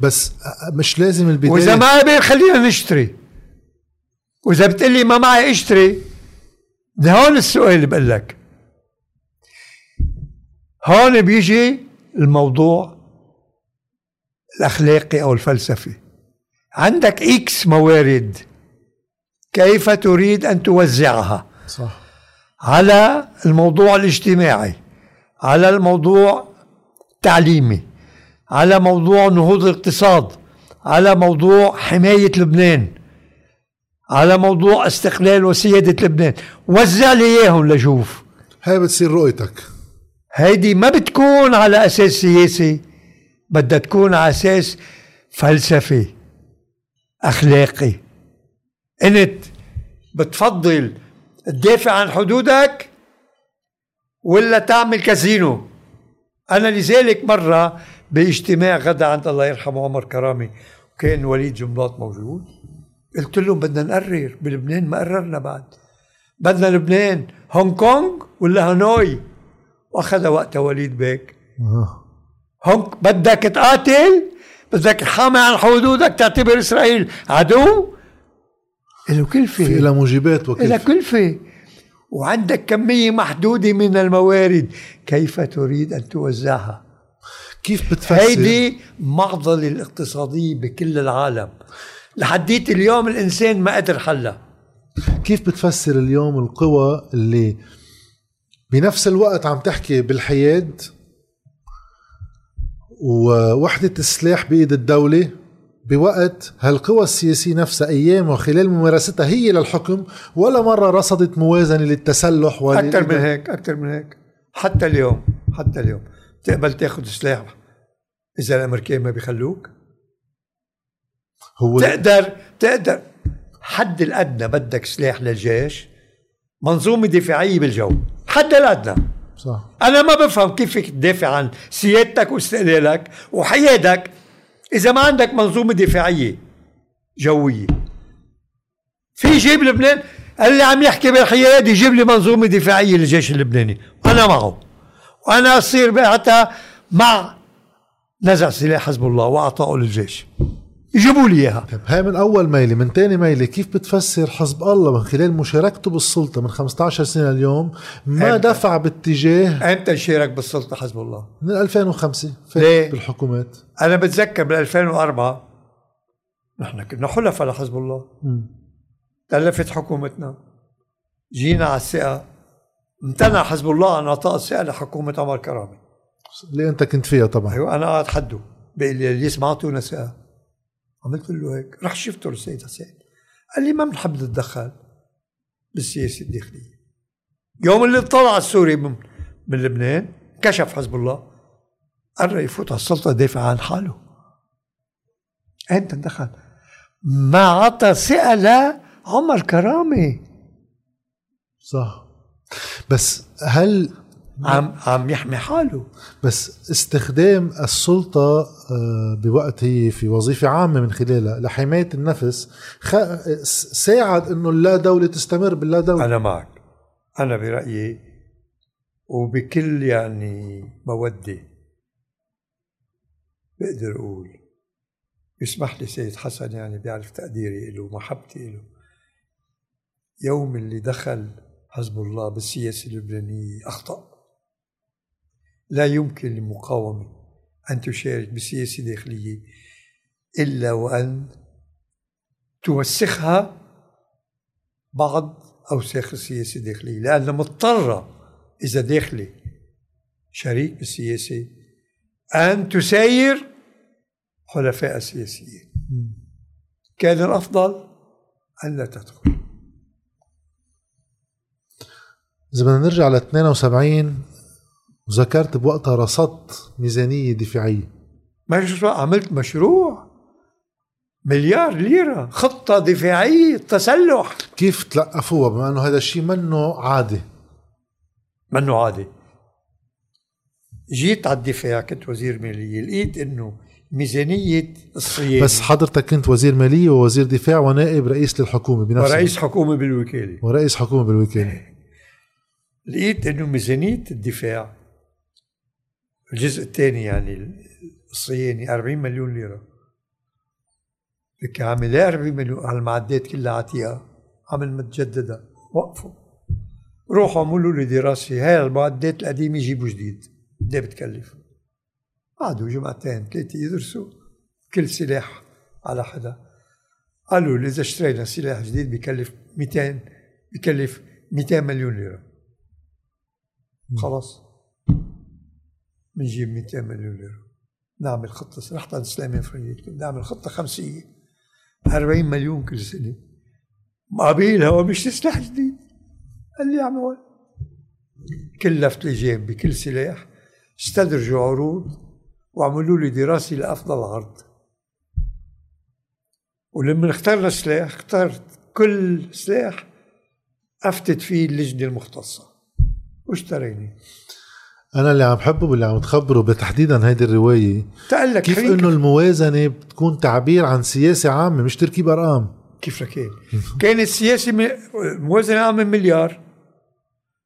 بس مش لازم البداية. وإذا ما قبل خلينا نشتري. وإذا بتقلي ما معي اشتري ده هون السؤال اللي بقول لك. هون بيجي الموضوع الأخلاقي أو الفلسفي. عندك إكس موارد كيف تريد أن توزعها؟ صح. على الموضوع الاجتماعي على الموضوع التعليمي على موضوع نهوض الاقتصاد على موضوع حماية لبنان. على موضوع استقلال وسيادة لبنان. وزع لي إياهم لشوف هاي بتصير رؤيتك. هيدي ما بتكون على أساس سياسي بدها تكون على أساس فلسفي أخلاقي. إنت بتفضل تدافع عن حدودك ولا تعمل كازينو؟ أنا لذلك مرة باجتماع غدا عند الله يرحمه عمر كرامي وكان وليد جنباط موجود. قلت لهم بدنا نقرر بلبنان ما قررنا بعد. بدنا لبنان هونغ كونغ ولا هانوي؟ وأخذ وقتها وليد بيك. هونغ بدك تقاتل؟ بدك تحامي عن حدودك تعتبر إسرائيل عدو؟ له كلفة. في لها موجبات وكلفة. لها كلفة. وعندك كمية محدودة من الموارد. كيف تريد أن توزعها؟ كيف بتفسر؟ هيدي معضلة الاقتصادية بكل العالم. لحديت اليوم الإنسان ما قدر حلها. كيف بتفسر اليوم القوى اللي بنفس الوقت عم تحكي بالحياد ووحدة السلاح بإيد الدولة بوقت هالقوى السياسية نفسها أيام وخلال ممارستها هي للحكم ولا مرة رصدت موازنة للتسلح أكثر من هيك أكثر من هيك. حتى اليوم حتى اليوم. تقبل تاخذ سلاح إذا الأمريكان ما بيخلوك؟ هو تقدر تقدر. حد الأدنى بدك سلاح للجيش منظومة دفاعية بالجو. حد الأدنى. صح. أنا ما بفهم كيف فيك تدافع عن سيادتك واستقلالك وحيادك إذا ما عندك منظومة دفاعية جوية. في جيب لبنان؟ اللي عم يحكي بالحياد يجيب لي منظومة دفاعية للجيش اللبناني. وأنا معه. وأنا أصير حتى مع نزع سلاح حزب الله واعطائه للجيش. يجيبوا لي إياها. طيب هاي من أول ميله من ثاني ميله كيف بتفسر حزب الله من خلال مشاركته بالسلطة من 15 سنة اليوم؟ ما أمتى. دفع باتجاه إمتى شارك بالسلطة حزب الله؟ من 2005 ليه؟ بالحكومات. أنا بتذكر بال 2004 نحن كنا حلفاء لحزب الله. تلفت حكومتنا. جينا على الثقة. امتنع حزب الله عن إعطاء الثقة لحكومة عمر كرامي اللي أنت كنت فيها طبعا. أيوه أنا قاعد حده بيقول لي ما اعطونا ثقة. عملت له هيك رح شفته السيد حسين. قال لي ما بنحب نتدخل بالسياسة الداخلية. يوم اللي طلع السوري من, من لبنان كشف حزب الله. قرر يفوت على السلطة يدافع عن حاله. أين تدخل ما عطى ثقه لعمر كرامه صح. بس هل عم عم يحمي حاله بس استخدام السلطة آه، بوقت هي في وظيفة عامة من خلالها لحماية النفس خ... ساعد إنه اللا دولة تستمر باللا دولة. أنا معك. أنا برأيي وبكل يعني مودة بقدر أقول. يسمح لي سيد حسن يعني بيعرف تقديري له ومحبتي له يوم اللي دخل حزب الله بالسياسة اللبنانية أخطأ. لا يمكن للمقاومة أن تشارك بسياسة داخلية إلا وأن توسخها بعض أوساخ السياسة الداخلية لأنها مضطرة إذا داخلي شريك بالسياسة أن تساير حلفاء السياسيين كان الأفضل أن لا تدخل. إذا بدنا نرجع ل 72 وذكرت بوقتها رصدت ميزانية دفاعية. مشروع عملت مشروع. مليار ليرة. خطة دفاعية تسلح. كيف تلقفوها؟ بما إنه هذا الشيء منه عادي منه عادي جيت على الدفاع كنت وزير مالية. لقيت إنه ميزانية الصيانة. بس حضرتك كنت وزير مالية ووزير دفاع ونائب رئيس للحكومة بنفس ورئيس حكومة بالوكالة. ورئيس حكومة بالوكالة. لقيت إنه ميزانية الدفاع الجزء الثاني يعني الصيانة 40 مليون ليرة. لك عامل 40 مليون. على المعدات كلها عتيقة عمل متجددة. وقفوا. روحوا عملوا لي دراسة. هاي المعدات القديمة جيبوا جديد. قد بتكلف. قعدوا جمعتين ثلاثة يدرسوا. كل سلاح على حدا. قالوا لي إذا اشترينا سلاح جديد بكلف 200 بكلف 200 مليون ليرة. خلاص. بنجيب 200 مليون ليرة نعمل خطة رحت عند سليمان فريد نعمل خطة خمسية. 40 مليون كل سنة. مقابلها ومش سلاح جديد. قال لي عمول كلفت لجان بكل سلاح. استدرجوا عروض وعملوا لي دراسة لأفضل عرض. ولما اخترنا سلاح اخترت كل سلاح أفتت فيه اللجنة المختصة. واشتريني. أنا اللي عم بحبه واللي عم تخبره بتحديدا هيدي الرواية تقلك كيف إنه الموازنة بتكون تعبير عن سياسة عامة مش تركيب أرقام. كيف كان كانت سياسه موازنة عامة مليار.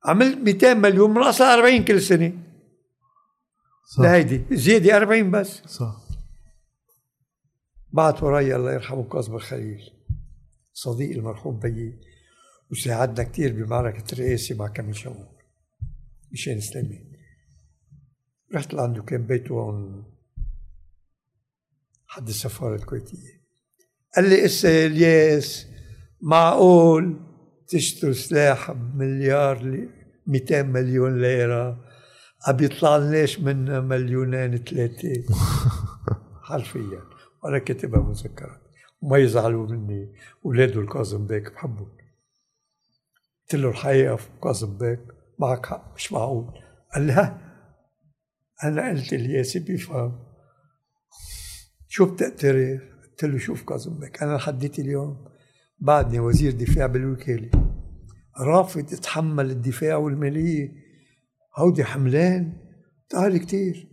عملت 200 مليون من أصل 40 كل سنة. صح. لهيدي. زيادة 40 بس. صح. بعت وراي الله يرحمه كاظم الخليل. صديق المرحوم بيي. وساعدنا كثير بمعركة الرئاسة مع كمال شاور مشان سليمان رحت لعنده كان بيته هون حد السفارة الكويتية؟ قال لي اسا إلياس معقول تشتروا سلاح بمليار لي 200 مليون ليرة؟ عم يطلع لناش من مليونين ثلاثة [LAUGHS] حرفيا. وأنا كاتبها مذكرات. وما يزعلوا مني. أولاده الكاظم بيك بحبهم. قلت له الحقيقة في كاظم بيك معك حق مش معقول. قال لي ها؟ أنا قلت الياسي بيفهم شو بتقترح؟ قلت له شوف كاظم بك أنا لحديت اليوم بعدني وزير دفاع بالوكالة. رافض اتحمل الدفاع والمالية. هودي حملان. تعال كتير.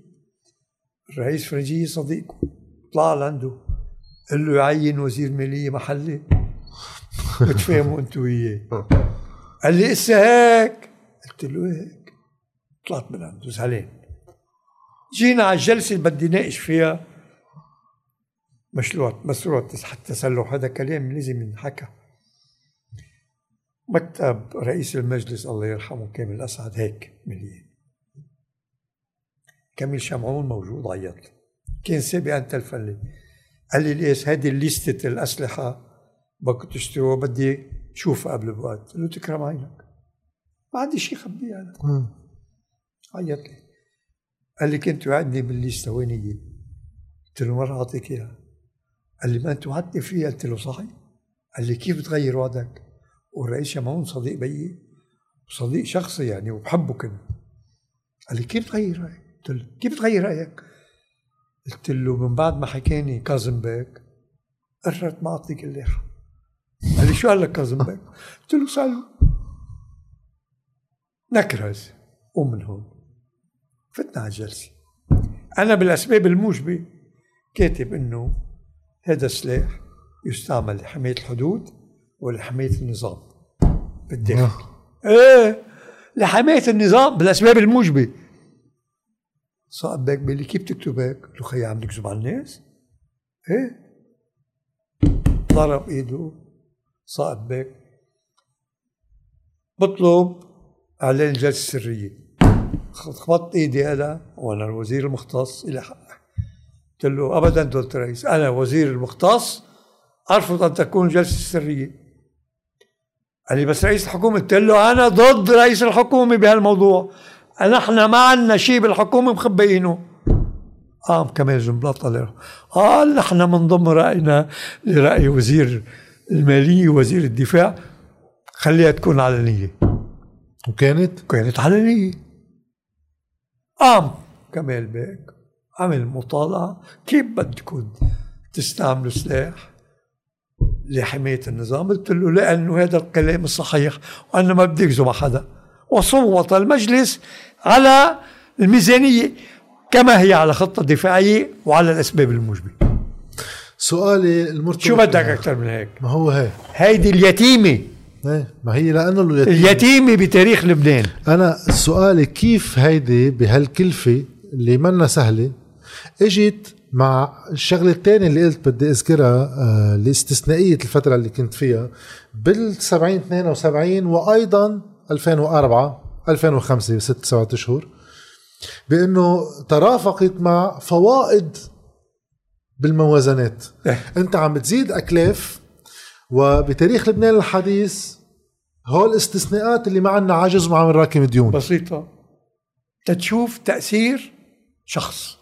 الرئيس فرنجية صديقه طلع لعنده. قال له يعين وزير مالية محلي. [LAUGHS] بتفهموا أنتوا وياه. قال لي اسا هيك؟ قلت له هيك. طلعت من عنده. زعلان. جينا على الجلسة اللي بدي ناقش فيها مشروع مشروع التسلح هذا كلام لازم ينحكى. مكتب رئيس المجلس الله يرحمه كامل أسعد هيك مليان. كامل شمعون موجود عيط. كان سابقا تلفن لي قال لي ليش هذه ليستة الأسلحة بدك تشتروها بدي شوفها قبل بوقت قلت له تكرم عينك. ما عندي شيء خبيه أنا. عيط لي. قال لي كنت وعدني بالليسته وين هي؟ قلت له مرة أعطيك إياها. قال لي ما أنت وعدتني فيها؟ قلت له صحيح. قال لي كيف بتغير وعدك والرئيس شمعون صديق بيي صديق شخصي يعني وبحبه كنت قال لي كيف تغير رأيك؟ قلت له كيف تغير رأيك؟ قلت له من بعد ما حكاني كاظم بيك قررت ما أعطيك الليحه قال لي شو قال لك كاظم بيك؟ قلت له سأله نكرز. ومن هون. فتنا على الجلسة. أنا بالأسباب الموجبة كاتب إنه هذا السلاح يستعمل لحماية الحدود ولحماية النظام بالداخل. إيه لحماية النظام بالأسباب الموجبة. صعب بيك بيقول لي كيف تكتب هيك؟ قلت له خيي عم نكذب على الناس؟ إيه. ضرب إيده صعب بيك بطلب إعلان الجلسة السرية. خبطت ايدي أنا وأنا الوزير المختص إلى حق قلت له ابدا دكتور رئيس أنا وزير المختص ارفض ان تكون جلسه سريه قال لي بس رئيس الحكومة قلت له أنا ضد رئيس الحكومة بهالموضوع نحن ما عندنا شيء بالحكومة مخبيينه قام كمال جنبلاط طلع قال نحن من ضمن راينا لراي وزير الماليه وزير الدفاع خليها تكون علنيه وكانت كانت علنيه قام. كمال بيك. عمل مطالعة. كيف بدكم تستعملوا سلاح. لحماية النظام؟ قلت له لأنه هذا الكلام الصحيح. وأنا ما بدي أكذب حدا. وصوت المجلس على الميزانية. كما هي على خطة دفاعية وعلى الأسباب الموجبة. سؤالي المرتبط شو بدك أكثر من هيك؟ ما هو هيك؟ هيدي اليتيمة. إيه ما هي لأنه اليتيمة اليتيمة بتاريخ لبنان. أنا سؤالي كيف هيدي بهالكلفة اللي منا سهلة إجت مع الشغلة الثانية اللي قلت بدي أذكرها آه الاستثنائية الفترة اللي كنت فيها بال 70 72 وأيضا 2004 2005 ست سبعة أشهر بأنه ترافقت مع فوائد بالموازنات. إيه. أنت عم بتزيد أكلاف وبتاريخ لبنان الحديث هول الاستثناءات اللي ما عنا عجز وما عم نراكم ديون. بسيطة. تتشوف تأثير شخص.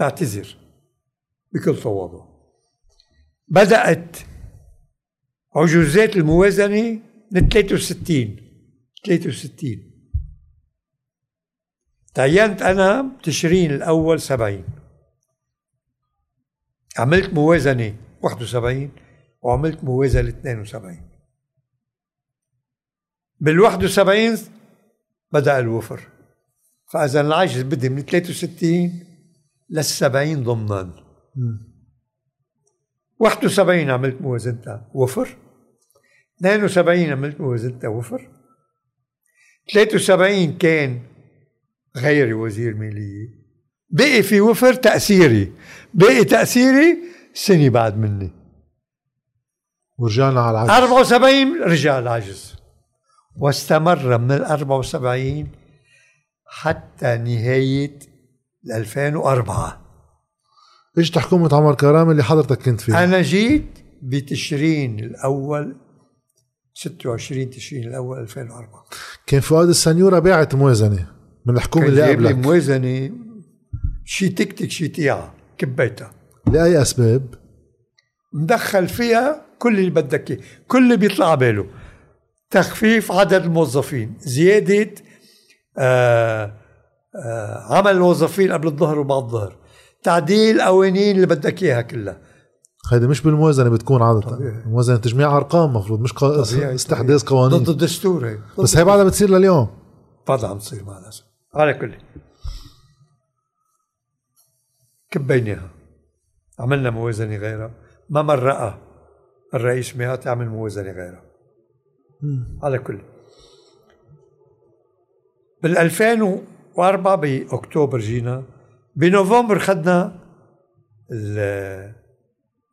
اعتذر بكل تواضع. بدأت عجوزات الموازنة من 63 63 تعينت أنا تشرين الأول 70 عملت موازنة 71 وعملت موازنة 72 بال 71 بدأ الوفر. فإذا العجز بدي من 63 للسبعين ضمنا. 71 عملت موازنتها وفر. 72 عملت موازنتها وفر. 73 كان غيري وزير مالية. بقي في وفر تأثيري. بقي تأثيري سنة بعد مني. ورجعنا على العجز. 74 رجع العجز. واستمر من ال 74 حتى نهاية 2004 اجت حكومة عمر كرامة اللي حضرتك كنت فيها أنا جيت بتشرين الأول 26 تشرين الأول 2004 كان فؤاد السنيورة باعت موازنة من الحكومة اللي قبلك. موازنة شي تكتك شي تيعة كبيتها. لأي أسباب؟ مدخل فيها كل اللي بدك إياه كل اللي بيطلع باله. تخفيف عدد الموظفين زيادة آه آه عمل الموظفين قبل الظهر وبعد الظهر. تعديل قوانين اللي بدك إياها كلها. هيدي مش بالموازنة بتكون عادة. طبيعي. الموازنة تجميع أرقام مفروض مش قا... طبيعي. استحداث قوانين. ضد الدستور هيك بس هي بعدها بتصير لليوم. بعدها عم تصير مع الأسف. على كل. كبيناها. عملنا موازنة غيرها. ما مرقها الرئيس ميات يعمل موازنة غيرها. على كل. بال 2004 بأكتوبر جينا بنوفمبر خدنا ال-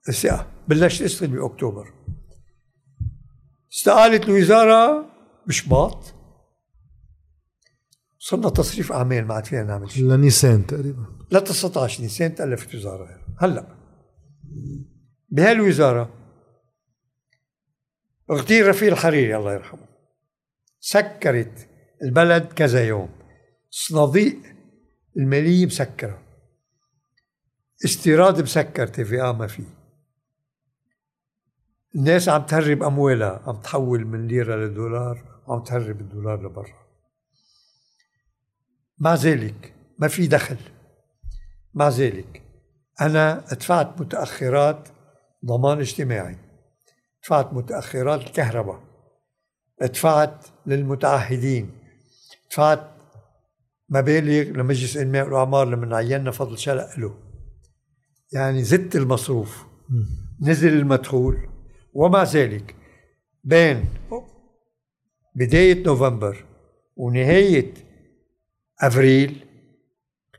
الثقة. بلشت أشتغل بأكتوبر. استقالت الوزارة بشباط. صرنا تصريف اعمال ما عاد فينا نعمل شيء. لنيسان تقريبا. ل 19 نيسان تألفت وزارة غير هلأ. بهالوزارة اغتيل رفيق الحريري الله يرحمه سكرت البلد كذا يوم. صناديق المالية مسكرة. استيراد مسكر تي في ما في الناس عم تهرب أموالها عم تحول من ليرة لدولار وعم تهرب الدولار لبرا. مع ذلك ما في دخل. مع ذلك أنا دفعت متأخرات ضمان اجتماعي. دفعت متأخرات الكهرباء. دفعت للمتعهدين. دفعت مبالغ لمجلس الانماء والاعمار لما عينا فضل شلق له. يعني زدت المصروف. نزل المدخول. ومع ذلك بين بداية نوفمبر ونهاية أفريل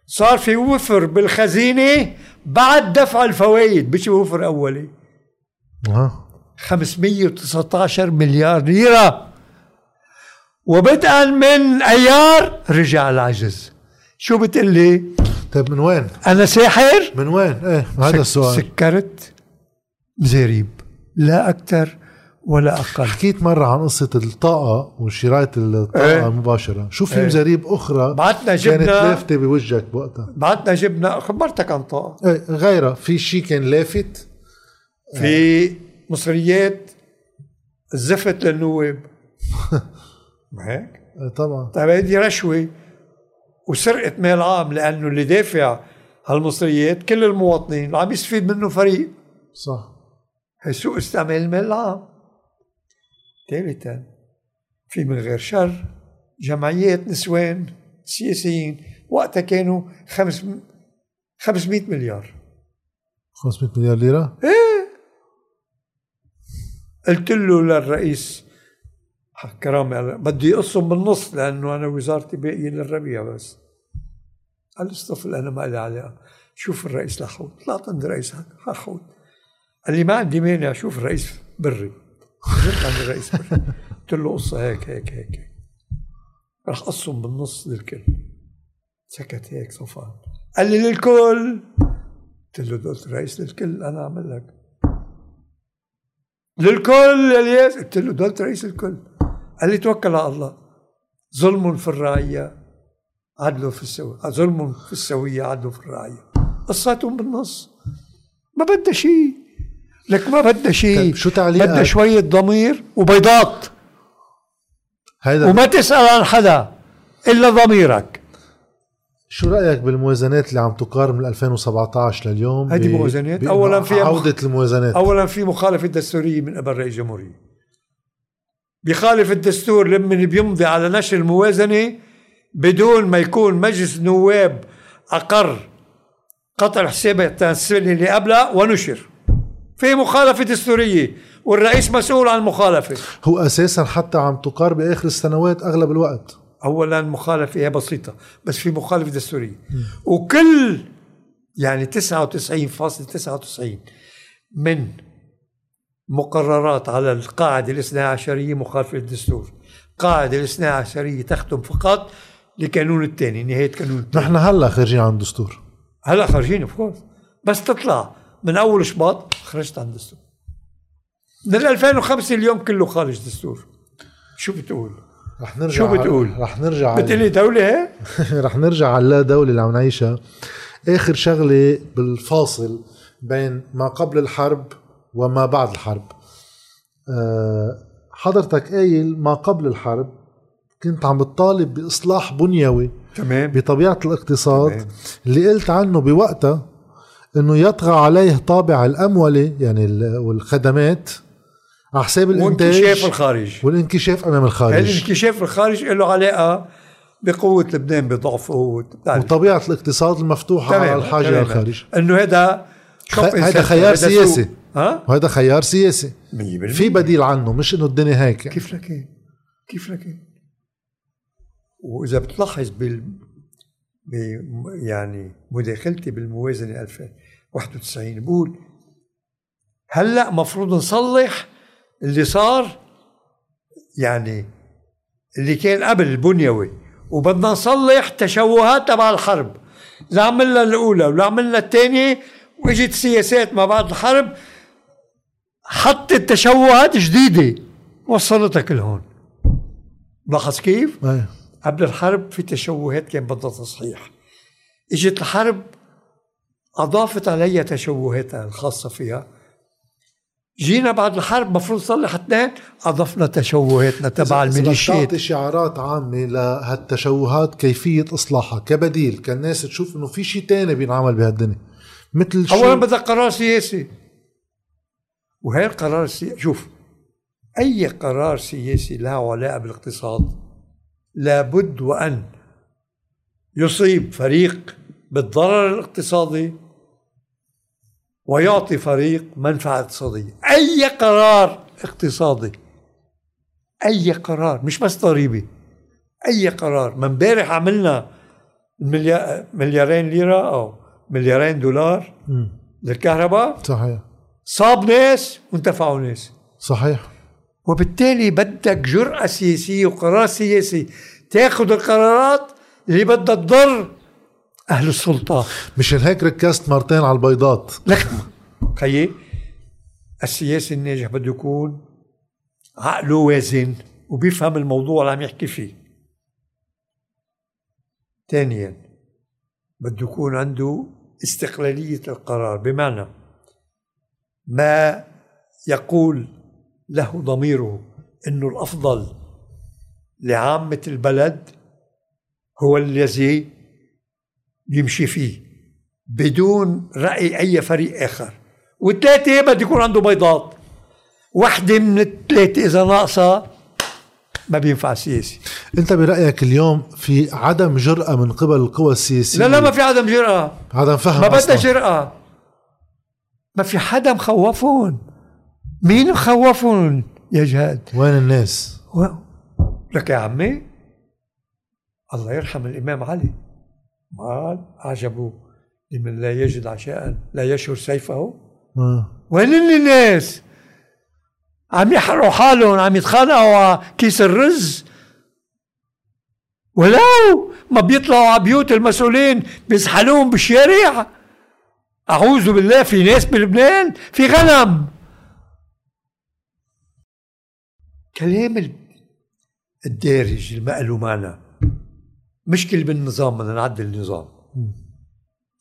صار في وفر بالخزينة بعد دفع الفوائد مش وفر أولي أه. 519 مليار ليرة وبدءا من أيار رجع العجز شو بتقول لي؟ طيب من وين؟ أنا ساحر؟ من وين؟ إيه هذا السؤال سكرت مزاريب لا أكثر ولا أقل. حكيت مرة عن قصة الطاقة وشراية الطاقة إيه. المباشرة شو في إيه. مزاريب أخرى بعتنا كانت جبنا لافتة بوجهك بوقتها؟ بعتنا جبنا خبرتك عن طاقة. إيه غيرها. في شيء كان لافت. في مصريات زفت للنواب. [LAUGHS] ما هيك؟ إيه طبعا. طيب هيدي رشوة وسرقة مال عام لأنه اللي دافع هالمصريات كل المواطنين. اللي عم يستفيد منه فريق. صح. هي سوء استعمال المال العام. ثالثا في من غير شر. جمعيات نسوان سياسيين وقتها كانوا خمس 500 مليار. 500 مليار ليرة؟ قلت له للرئيس حق كرامي بدي يقصهم بالنص لأنه أنا وزارتي باقية للربيع بس. قال اصطفل أنا ما لي علاقة. شوف الرئيس لحوت طلعت عند الرئيس لحوت قال لي ما عندي مانع شوف الرئيس بري. نزلت عند الرئيس قلت له قصة هيك هيك هيك. راح قصهم بالنص للكل. سكت هيك صفان قال لي للكل. قلت له قلت الرئيس للكل أنا أعمل لك. للكل يا الياس. قلت له دولت رئيس الكل. قال لي توكل على الله. ظلم في الرعية عدل في السوية ظلم في السوية عدل في الرعية. قصتهم بالنص. ما بدها شيء لك ما بدها شيء طيب شو تعليقك؟ بدها شوية ضمير وبيضات. هيدا. وما تسأل عن حدا إلا ضميرك. شو رأيك بالموازنات اللي عم تقارن من 2017 لليوم هيدي ب- موازنات؟ أولاً فيها مخ- عودة الموازنات. اولا في مخالفه دستوريه من قبل رئيس الجمهورية. بيخالف الدستور لما بيمضي على نشر الموازنة بدون ما يكون مجلس النواب أقر قطع حسابات السنة اللي قبلها ونشر. في مخالفة دستوريه والرئيس مسؤول عن المخالفة. هو أساسا حتى عم تقار بآخر السنوات أغلب الوقت. اولا مخالفة هي بسيطة بس في مخالفة دستوريه وكل يعني 99.99 من مقررات على القاعدة الاثنى عشرية مخالفة للدستور. قاعدة الاثنى عشرية تختم فقط لكانون الثاني نهاية كانون الثاني. نحن هلأ خارجين عن الدستور. هلأ خارجين أوف بس تطلع. من أول شباط خرجت عن الدستور من 2005 اليوم كله خارج دستور شو بتقول؟ رح نرجع شو بتقول؟ رح نرجع بتقلي دولة هيك؟ [LAUGHS] رح نرجع على اللا دولة اللي عم نعيشها آخر شغلة بالفاصل بين ما قبل الحرب وما بعد الحرب أه حضرتك قايل ما قبل الحرب كنت عم بتطالب بإصلاح بنيوي تمام بطبيعة الاقتصاد تمام. اللي قلت عنه بوقتها إنه يطغى عليه طابع الأمولة يعني ال- والخدمات على حساب الإنتاج وانكشاف الخارج والانكشاف أمام الخارج الانكشاف الخارج له علاقة بقوة لبنان بضعفه. وطبيعة الاقتصاد المفتوحة على الحاجة تماماً. للخارج إنه هذا هذا خيار. سياسي. ها؟ وهذا خيار سياسي 100% في بديل عنه مش إنه الدنيا هيك يعني. كيف لكين كيف لكين وإذا بتلاحظ بال. يعني مداخلتي بالموازنة 2091 بقول هلا مفروض نصلح اللي صار؟ يعني اللي كان قبل البنيوي. وبدنا نصلح تشوهات تبع الحرب. لا عملنا الأولى ولا عملنا الثانية وإجت سياسات ما بعد الحرب حطت تشوهات جديدة. وصلتك لهون. لاحظ كيف؟ أيه. قبل الحرب في تشوهات كان بدها تصحيح. إجت الحرب أضافت عليها تشوهاتها الخاصة فيها. جينا بعد الحرب مفروض نصلح اثنين أضفنا تشوهاتنا تبع الميليشيات. بتعطي شعارات عامة لهالتشوهات كيفية إصلاحها كبديل كان الناس تشوف إنه في شيء تاني بينعمل بهالدنيا. مثل اولا بدك قرار سياسي. وهي القرار السياسي شوف أي قرار سياسي له علاقه بالاقتصاد لابد وأن يصيب فريق بالضرر الاقتصادي ويعطي فريق منفعة اقتصادية. أي قرار اقتصادي أي قرار مش بس ضريبه أي قرار. ما امبارح عملنا مليار مليارين ليرة أو مليارين دولار مم. للكهرباء. صحيح. صاب ناس وانتفعوا ناس. صحيح. وبالتالي بدك جرأة سياسية وقرار سياسي تاخذ القرارات اللي بدها تضر أهل السلطة. مشان هيك ركزت مرتين على البيضات؟ لك خيي السياسي الناجح بده يكون عقله وازن وبيفهم الموضوع اللي عم يحكي فيه. ثانيا بده يكون عنده استقلالية القرار. بمعنى ما يقول له ضميره إنه الأفضل لعامة البلد هو الذي يمشي فيه بدون رأي أي فريق آخر. والثلاثة بده يكون عنده بيضات. واحدة من الثلاثة إذا ناقصة ما بينفع سياسي. أنت برأيك اليوم في عدم جرأة من قبل القوى السياسية؟ لا لا ما في عدم جرأة. عدم فهم ما بدها. جرأة. ما في حدا مخوفهم. مين مخوفهم يا جهاد؟ وين الناس؟ و... لك يا عمي. الله يرحم الإمام علي. قال عجبه لمن لا يجد عشاء لا يشهر سيفه. آه. وين الناس؟ عم يحرقوا حالهم عم يتخانقوا على كيس الرز. ولو ما بيطلعوا على بيوت المسؤولين بيزحلوهم بالشارع. أعوذ بالله في ناس بلبنان في غنم. كلام ال- الدارج اللي ما له معنى مشكلة بالنظام بدنا نعدل النظام.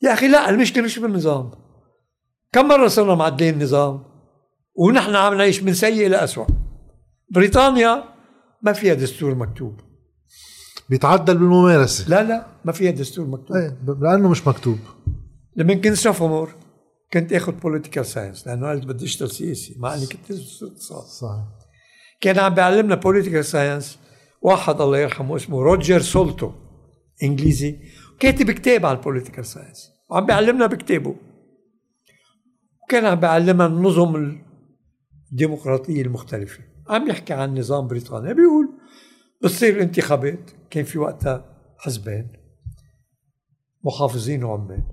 يا أخي لا المشكلة مش بالنظام. كم مرة صرنا معدلين النظام؟ ونحن عم نعيش من سيء إلى أسوأ بريطانيا ما فيها دستور مكتوب. بيتعدل بالممارسة. لا لا ما فيها دستور مكتوب. إيه لأنه مش مكتوب. لما كنت sophomore كنت آخذ political science لأنه قلت بدي أشتغل سياسي مع اني كنت اقتصاد. صحيح. كان عم بيعلمنا political science واحد الله يرحمه اسمه روجر سولتو. انجليزي كاتب كتاب على ال political science وعم بيعلمنا بكتابه وكان عم بيعلمنا النظم الديمقراطية المختلفة عم يحكي عن نظام بريطانيا بيقول بتصير انتخابات كان في وقتها حزبين محافظين وعمال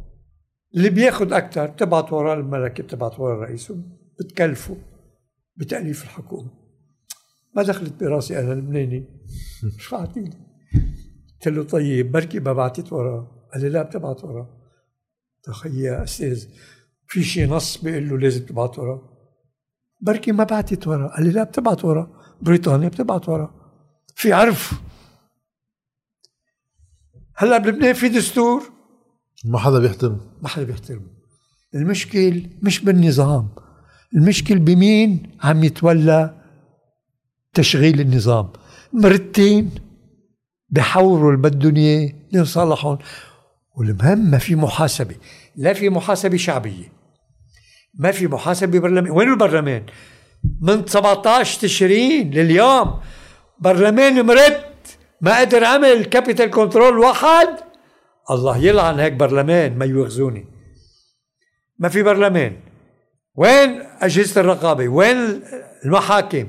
اللي بياخد أكثر تبعت وراه الملكة تبعت وراه الرئيس بتكلفه بتأليف الحكومة ما دخلت براسي أنا لبناني مش [LAUGHS] فاعتيني قلت له طيب بركي ما بعتت وراه قال لي لا بتبعت وراه تخيل يا أستاذ في شيء نص بيقول له لازم تبعت وراه بركي ما بعتت وراه قال لي لا بتبعت وراه بريطانيا بتبعت وراه في عرف. هلأ بلبنان في دستور؟ ما حدا بيحترم ما حدا بيحترمه. المشكل مش بالنظام. المشكل بمين عم يتولى تشغيل النظام؟ مرتين. بحوروا اللي بدهم اياه ليصلحهم والمهم ما في محاسبة لا في محاسبة شعبية ما في محاسبة برلمان. وين البرلمان؟ من 17 تشرين لليوم. برلمان مرت ما قدر عمل capital control واحد. الله يلعن هيك برلمان ما يواخذوني ما في برلمان. وين أجهزة الرقابة؟ وين المحاكم؟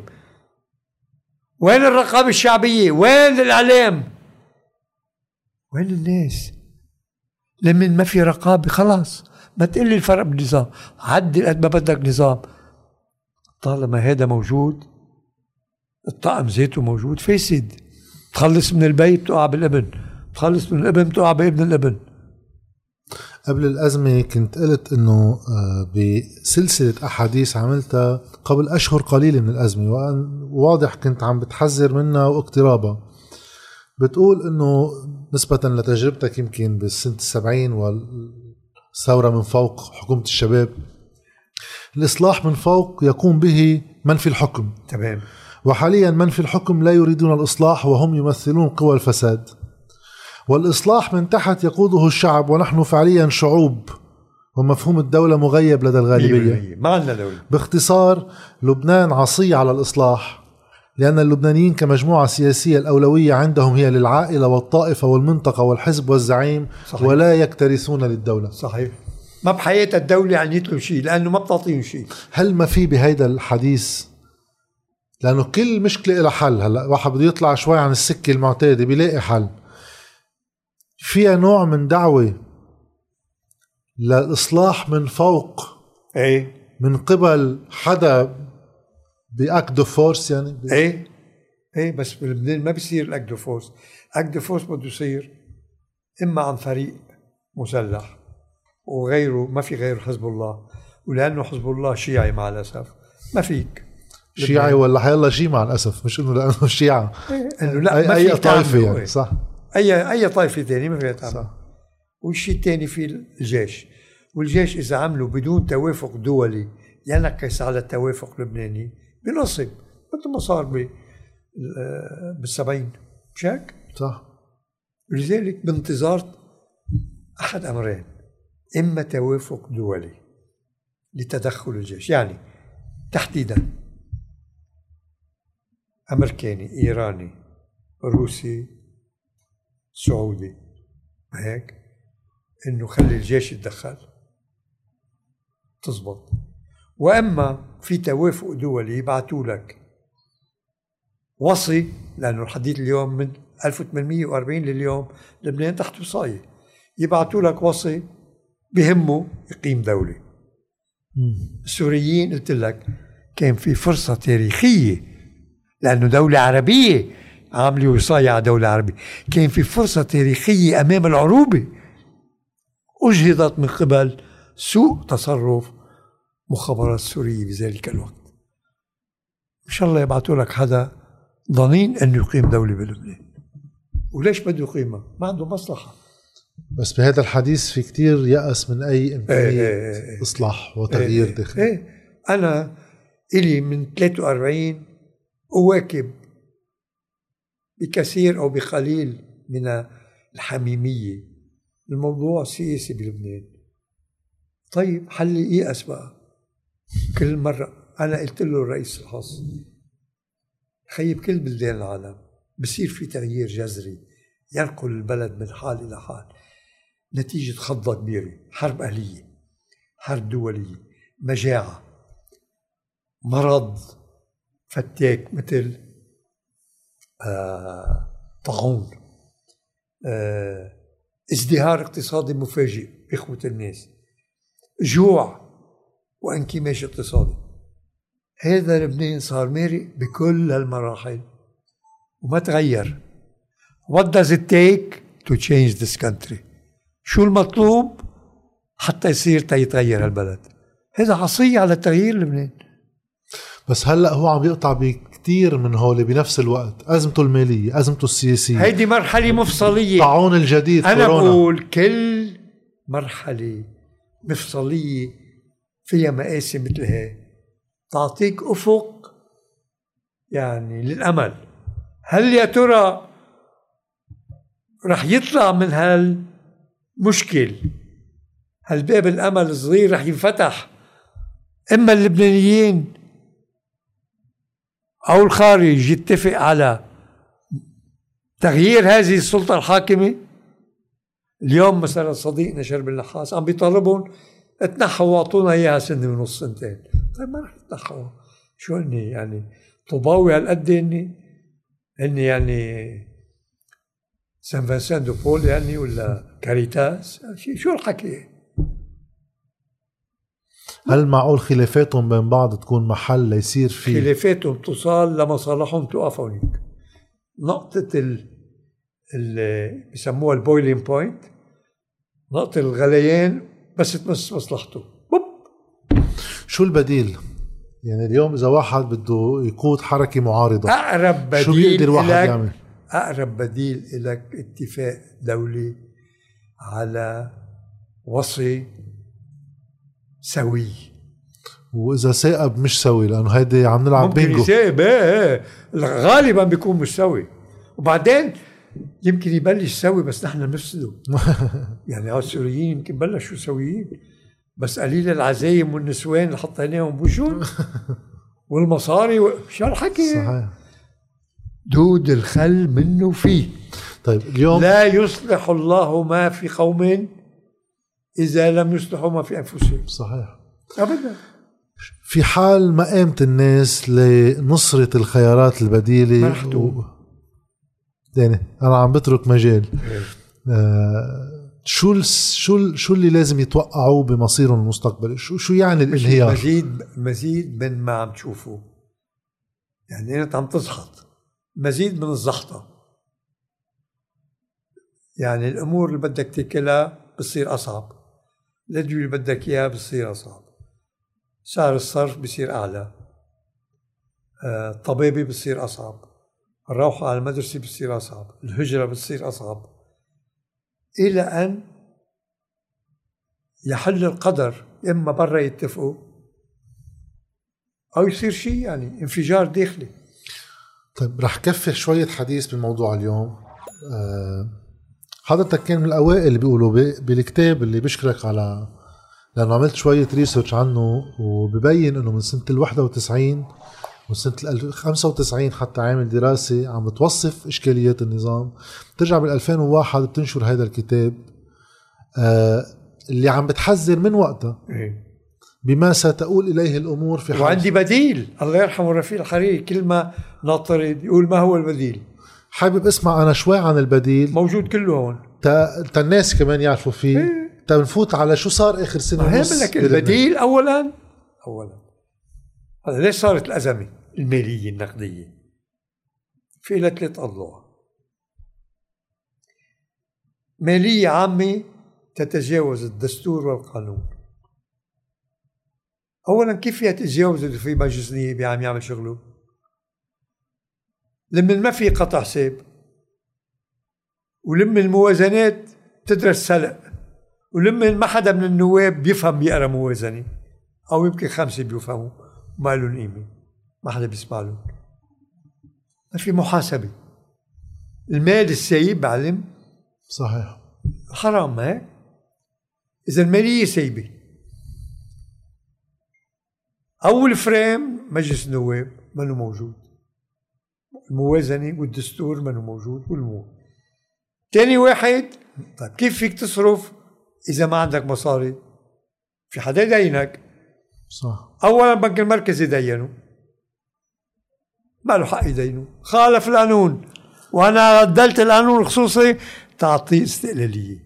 وين الرقابة الشعبية؟ وين الإعلام؟ وين الناس؟ لمن ما في رقابة خلاص. ما تقول لي الفرق بالنظام. عدل قد ما بدك نظام. طالما هذا موجود الطقم ذاته موجود. فاسد. تخلص من البيت تقع بالابن. تخلص من الابن تقع بابن الابن. قبل الأزمة كنت قلت إنه آه، بسلسلة أحاديث عملتها قبل أشهر قليلة من الأزمة وأن واضح كنت عم بتحذر منها واقترابها. بتقول إنه نسبة لتجربتك يمكن بالسنة السبعين والثورة من فوق حكومة الشباب. الإصلاح من فوق يقوم به من في الحكم. تمام. وحاليا من في الحكم لا يريدون الإصلاح وهم يمثلون قوى الفساد. والإصلاح من تحت يقوده الشعب ونحن فعليا شعوب ومفهوم الدولة مغيب لدى الغالبية. ما عندنا دولة. باختصار لبنان عصي على الإصلاح لأن اللبنانيين كمجموعة سياسية الأولوية عندهم هي للعائلة والطائفة والمنطقة والحزب والزعيم صحيح. ولا يكترثون للدولة. صحيح. ما بحياتها الدولة عن يطلب شيء لأنه ما بتعطيهم شيء. هل ما في بهيدا الحديث؟ لأنه كل مشكلة لها حل هلأ. واحد بده يطلع شوي عن السكة المعتادة بيلاقي حل. فيها نوع من دعوة للإصلاح من فوق إيه. من قبل act of force يعني؟ إيه. إيه بس بلبنان ما بيصير ال act force act force بده يصير إما عن فريق مسلح وغيره ما في غير حزب الله. ولأنه حزب الله شيعي مع الأسف. ما فيك. شيعي ولا حيلا شيء مع الأسف مش إنه لأنه شيعة. إنه لا ما أي فيك طائفة تعمله، يعني إيه. صح. أي أي طائفة ثانية ما فيها تعمل والشيء الثاني في الجيش. والجيش إذا عملوا بدون توافق دولي ينعكس على التوافق اللبناني بنصب مثل ما صار ب بالسبعين. مش هيك؟ صح. لذلك بانتظار أحد أمرين. إما توافق دولي لتدخل الجيش. يعني تحديدا أمريكاني إيراني روسي سعودي. هيك؟ إنه خلي الجيش يتدخل. تزبط. وأما في توافق دولي يبعثوا لك. وصي لأنه الحديث اليوم من 1840 لليوم لبنان تحت وصاية. يبعثوا لك وصي بهمه يقيم دولة. السوريين قلت لك كان في فرصة تاريخية لأنه دولة عربية. عاملة وصاية على دولة عربية كان في فرصة تاريخية أمام العروبة. أجهضت من قبل سوء تصرف مخابرات سورية بذلك الوقت. إن شاء الله يبعثوا لك حدا ضنين أنه يقيم دولة بلبنان. وليش بده يقيمها؟ ما عنده مصلحة. بس بهذا الحديث في كتير يأس من أي إمكانية إيه إيه إيه. إصلاح وتغيير إيه داخلي. إيه. أنا إلي من 43 أواكب بكثير أو بقليل من الحميمية. الموضوع سياسي بلبنان. طيب حلي يأس بقى كل مرة أنا قلت له الرئيس الخاص خيب كل بلدان العالم بصير في تغيير جذري ينقل البلد من حال إلى حال. نتيجة خضة كبيرة حرب أهلية حرب دولية مجاعة مرض فتاك مثل طاعون آه، ازدهار اقتصادي مفاجئ بإخوة الناس. جوع وانكماش اقتصادي. هذا لبنان صار مارق بكل هالمراحل وما تغير. What does it take to change this country? شو المطلوب حتى يصير تيتغير البلد هذا عصية على تغيير لبنان. بس هلأ هو عم يقطع بكتير من هول بنفس الوقت. أزمته المالية أزمته السياسية. هيدي مرحلة مفصلية. الطاعون الجديد أنا كورونا. بقول كل مرحلة مفصلية فيها مقاسي مثل هي تعطيك أفق يعني للأمل. هل يا ترى رح يطلع من هالمشكل؟ هالباب الأمل الصغير رح ينفتح. إما اللبنانيين أو الخارج يتفق على تغيير هذه السلطة الحاكمة؟ اليوم مثلا صديقنا شرب النحاس عم بيطالبهم تنحوا واعطونا إياها سنة ونص سنتين. طيب ما رح تنحوا شو هني يعني؟ طوباوي هالقد هني؟ هني يعني سان فانسان دو بول يعني ولا كاريتاس؟ شو الحكي؟ هل معقول خلافاتهم بين بعض تكون محل ليصير في خلافاتهم توصل لمصالحهم توقف هونيك نقطة ال ال بسموها ال boiling point نقطة الغليان بس تمس مصلحته. بوب! شو البديل؟ يعني اليوم إذا واحد بده يقود حركة معارضة أقرب بديل شو بيقدر واحد إلك؟ يعمل؟ أقرب بديل لك اتفاق دولي على وصي سوي. وإذا ثاقب مش سوي لأنه هيدي عم نلعب ممكن بينجو. يساوي إيه إيه غالبا بيكون مش سوي. وبعدين يمكن يبلش سوي بس نحن بنفسده. [LAUGHS] يعني السوريين يمكن بلشوا سويين. بس قليل العزايم والنسوان اللي حطيناهم بوجهن [LAUGHS] والمصاري و... شو هالحكي؟ صحيح. دود الخل منه فيه. طيب اليوم لا يصلح الله ما في قوم إذا لم يصلحوا ما في أنفسهم. صحيح. أبدا. في حال ما قامت الناس لنصرة الخيارات البديلة مرحتوا. يعني أنا عم بترك مجال. آه شو ال- شو ال- شو اللي لازم يتوقعوا بمصيرهم المستقبلي؟ شو شو يعني الانهيار؟ مزيد مزيد من ما عم تشوفوا يعني أنت عم تزحط. مزيد من الزحطة. يعني الأمور اللي بدك تاكلها بتصير أصعب. الادويه اللي بدك اياها بتصير أصعب. سعر الصرف بصير أعلى. آه، الطبابه بتصير أصعب. الروحه على المدرسة بتصير أصعب. الهجرة بتصير أصعب. إلى أن يحل القدر إما برا يتفقوا أو يصير شيء يعني انفجار داخلي. طيب رح كفي شوية حديث بالموضوع اليوم. آه حضرتك كان من الأوائل اللي بيقولوا بالكتاب اللي بشكرك على لأنه عملت شوية ريسيرش عنه وببين إنه من سنة ال 91 وسنة ال 95 حتى عامل دراسة عم بتوصف إشكاليات النظام. بترجع بال 2001 بتنشر هذا الكتاب آه اللي عم بتحذر من وقتها بما ستؤول إليه الأمور في حال وعندي بديل. الله يرحمه رفيق الحريري كلمة ناطرد يقول ما هو البديل. حابب اسمع أنا شوي عن البديل. موجود كله هون. تا, تا الناس كمان يعرفوا فيه. إيه. تا نفوت على شو صار آخر سنة ونص لك. البديل اولا. اولا. هذا ليش صارت الأزمة المالية النقدية؟ في لها ثلاث أضلاع. مالية عامة تتجاوز الدستور والقانون. اولا كيف فيها تتجاوز إذا في مجلس نيابي عم يعمل شغله؟ لما ما في قطع حساب ولما الموازنات تدرس سلق ولما ما حدا من النواب بيفهم بيقرا موازنة. أو يمكن خمسة بيفهموا. ما لهم قيمة. ما حدا بيسمع لهم ما في محاسبة. المال السايب بعلم. صحيح. حرام هيك؟ إذا المالية سايبه أول فريم مجلس النواب منه موجود؟ الموازنة والدستور منه موجود والمو. تاني واحد طيب كيف فيك تصرف إذا ما عندك مصاري؟ في حدا يدينك صح. اولا البنك المركزي دينه ما له حق يدينه. خالف القانون. وأنا بدلت القانون الخصوصي تعطيه استقلالية.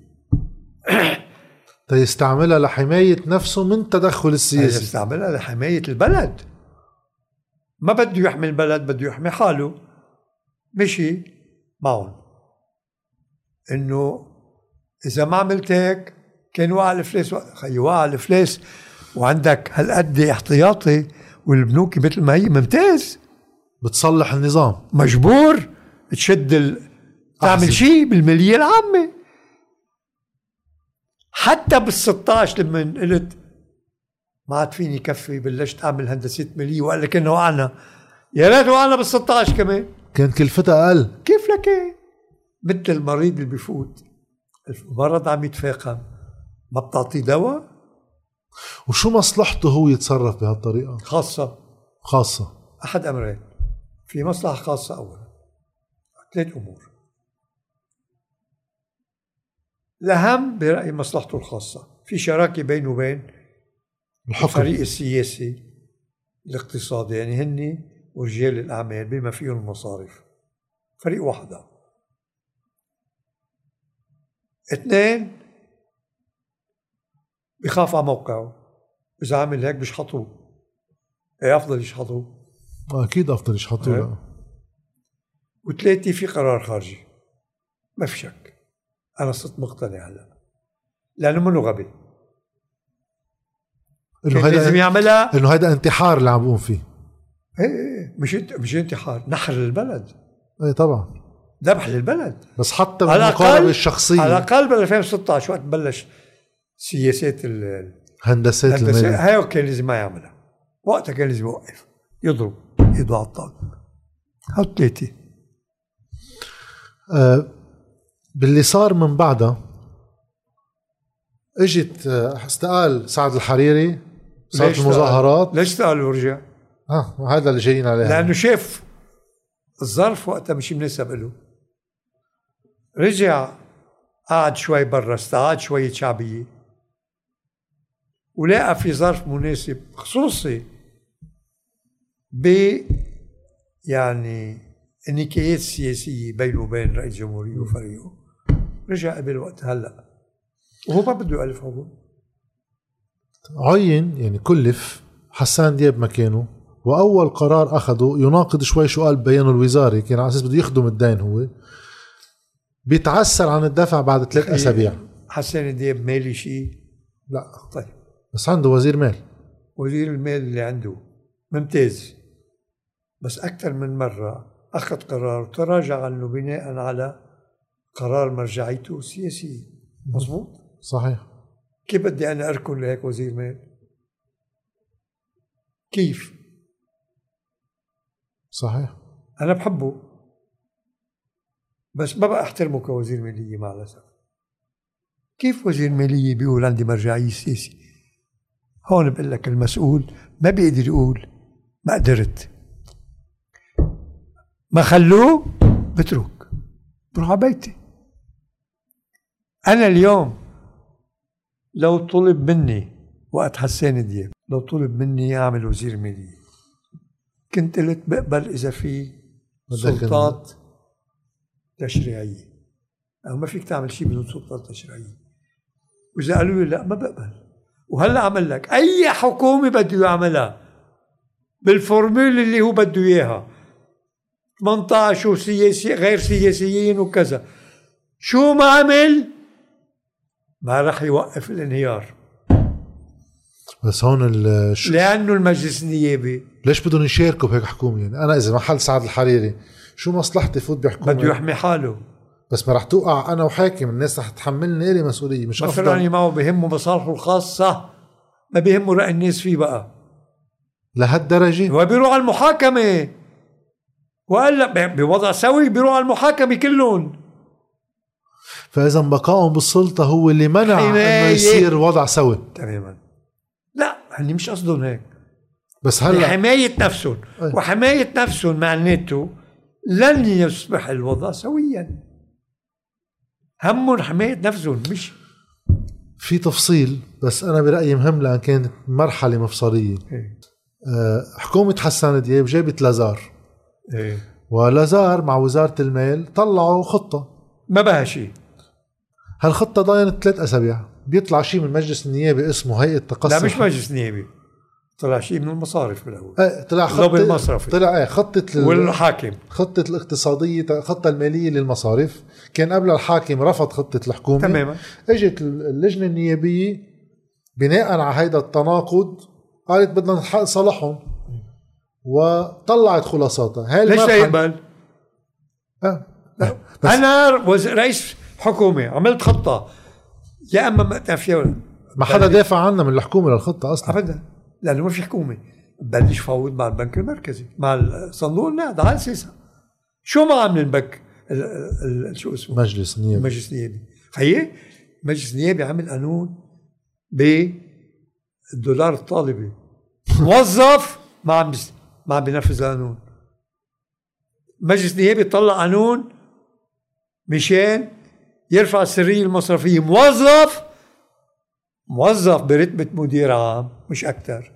[CLEARS THROAT] تيستعملها لحماية نفسه من التدخل هذا السياسي. استعملها لحماية البلد. ما بده يحمي البلد بده يحمي حاله مشي معهم. إنه إذا ما عملت هيك كان وقع الافلاس خيي وقع الافلاس وعندك هالقد احتياطي والبنوك مثل ما هي ممتاز. بتصلح النظام. مجبور تشد ال... تعمل. شيء بالمالية العامة. حتى بال 16 لما قلت ما عاد فيني كفي بلشت أعمل هندسة مالية وقال لك إنه وقعنا يا ريت وقعنا بال 16 كمان. كان كلفتها أقل. كيف لك؟ مثل المريض اللي بيفوت المرض عم يتفاقم. ما بتعطيه دواء؟ وشو مصلحته هو يتصرف بهالطريقة؟ خاصة. خاصة. أحد أمرين. في مصلحة خاصة اولا. ثلاث أمور. الأهم برايي مصلحته الخاصة. في شراكة بينه وبين الحكم. الفريق السياسي الاقتصادي يعني هن ورجال الأعمال بما فيهم المصارف. فريق واحدة اثنين بخاف على موقعه. إذا عمل هيك بيشحطوه إيه أفضل يشحطوه أكيد أفضل يشحطوا إيه. له وثلاثة في قرار خارجي. ما في شك. أنا صرت مقتنع هلا. لأنه منه غبي؟ إنه كان لازم هيدا يعملها. إنه هيدا انتحار اللي عم بقوم فيه. إيه إيه مش انت مش انتحار نحر للبلد إيه طبعا. ذبح للبلد. بس حتى بالمقاربه الشخصية. على الأقل بال 2016 وقت بلش سياسات ال- هندسات الماليه هاي كان لازم ما يعملها. وقتها كان لازم يوقف. يضرب ايده على الطاوله هاو ثلاثة آه باللي صار من بعدها إجت آه، استقال سعد الحريري صارت المظاهرات؟ ليش استقال ورجع؟ آه هذا اللي جايين عليه لأنه شاف الظرف وقتها مش مناسب له. رجع قعد شوي برا استعاد شوية شعبية. ولقى في ظرف مناسب خصوصي ب يعني النكايات السياسية بينه وبين رئيس الجمهورية وفريقه. رجع قبل وقت هلأ. وهو ما بده يألف عقود عين يعني كلف حسان دياب مكانه وأول قرار اخذه يناقض شوي شو قال ببيانه الوزاري كان على أساس بده يخدم الدين هو. بيتعسر عن الدفع بعد ثلاث أسابيع. حسان دياب مالي شيء؟ لا. طيب. بس عنده وزير مال. وزير المال اللي عنده. ممتاز. بس أكثر من مرة أخذ قرار وتراجع عنه بناء على قرار مرجعيته السياسية. مزبوط صحيح. كيف بدي أنا أركن لهيك وزير مال؟ كيف؟ صحيح. أنا بحبه. بس ما بقى أحترمه كوزير مالية مع الأسف. كيف وزير مالية بيقول عندي مرجعية سياسية؟ هون بقول لك المسؤول ما بيقدر يقول ما قدرت. ما خلوه بترك. بروح على بيتي. أنا اليوم لو طلب مني وقت حسان دياب لو طلب مني أعمل وزير مالية كنت قلت بقبل إذا في سلطات تشريعية. أو ما فيك تعمل شيء بدون سلطات تشريعية. وإذا قالوا لي لا ما بقبل. وهلأ عمل لك. أي حكومة بده يعملها؟ بالفورمول اللي هو بده إياها. 18 وسياسي غير سياسيين وكذا. شو ما عمل؟ ما راح يوقف الانهيار. بس هون ال- شو- لأنه المجلس النيابي. ليش بدهم يشاركوا بهيك حكومة يعني؟ أنا إذا محل سعد الحريري شو مصلحتي فوت بحكومة؟ بده يحمي حاله. بس ما رح توقع أنا وحاكم الناس رح تحملني إلي مسؤولية مش أفضل. معه بهمه مصالحه الخاصة. ما بيهمه رأي الناس فيه بقى. لهالدرجة؟ هو بيروح على لك ب- بوضع سوي بيروح على المحاكمة كلهم. فإذا بقائهم بالسلطة هو اللي منع إنه. يصير وضع سوي. تماما. لا هني مش قصدهم هيك. بس هلأ لحماية نفسهم. أي. وحماية نفسهم معناته لن يصبح الوضع سويا. همهم حماية نفسهم مش في تفصيل بس أنا برأيي مهم لأن كانت مرحلة مفصلية. إيه. أه، حكومة حسان دياب جابت لازار. إيه. ولازار مع وزارة المال طلعوا خطة. ما بها شيء. هالخطة ضاينت ثلاث أسابيع. بيطلع شيء من المجلس النيابي اسمه هيئة تقصي لا مش مجلس نيابي. طلع شيء من المصارف بالاول إيه طلع خطه المصرفي. طلع إيه خطة ال- والحاكم. خطة الاقتصادية خطة المالية للمصارف. كان قبل الحاكم رفض خطة الحكومة. تماما. إجت اللجنة النيابية بناء على هيدا التناقض قالت بدنا نح- نصلحهم وطلعت خلاصاتها. هاي ليش لا يقبل؟ آه. بس أنا رئيس حكومة عملت خطة. يا أما ما فيها ما حدا دافع عنا من الحكومة للخطة أصلا. ابدا. لأنه ما في حكومة. بلش فوض مع البنك المركزي مع صندوق النقد على أساسها. شو ما عمل البنك؟ ال- ال- ال- شو اسمه؟ مجلس نيابي. المجلس النيابي خيي المجلس النيابي عمل قانون بالدولار الطالبي. [LAUGHS] موظف ما عم ما عم بينفذ القانون. المجلس النيابي طلع قانون مشان يرفع السرية المصرفية. موظف موظف برتبة مدير عام مش أكثر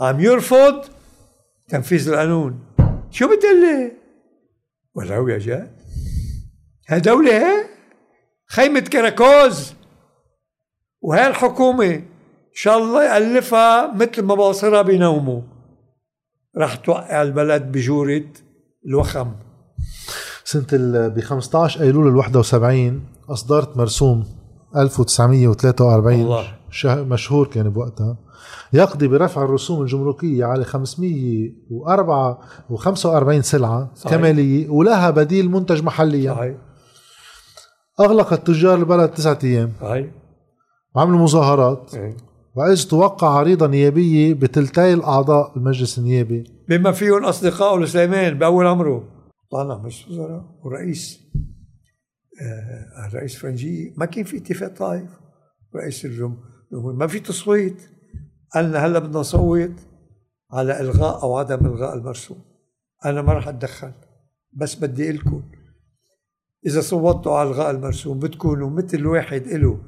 عم يرفض تنفيذ القانون. شو بتقول لي؟ ولو يا جاد ها دولة هي خيمة كراكوز. وهي الحكومة إن شاء الله يألفها مثل ما باصرها بينوموا رح توقع البلد بجورة الوخم. سنة ب 15 أيلول ال 71 أصدرت مرسوم 1943 الله. شه- مشهور كان بوقتها. يقضي برفع الرسوم الجمركية على 504 و45 سلعة صحيح. كمالية ولها بديل منتج محليا. صحيح. أغلقت تجار البلد تسعة أيام. صحيح. وعملوا مظاهرات. إيه. وإذ توقع عريضة نيابية بتلتي الأعضاء المجلس النيابي. بما فيهم أصدقائه لسليمان بأول عمره. طالع مجلس وزراء ورئيس آه الرئيس فرنجي ما كان في اتفاق طائف. رئيس الجمهورية ما في تصويت. قالنا هلا بدنا نصوت على إلغاء أو عدم إلغاء المرسوم. أنا ما راح أتدخل بس بدي لكم إذا صوتوا على إلغاء المرسوم بتكونوا مثل واحد إله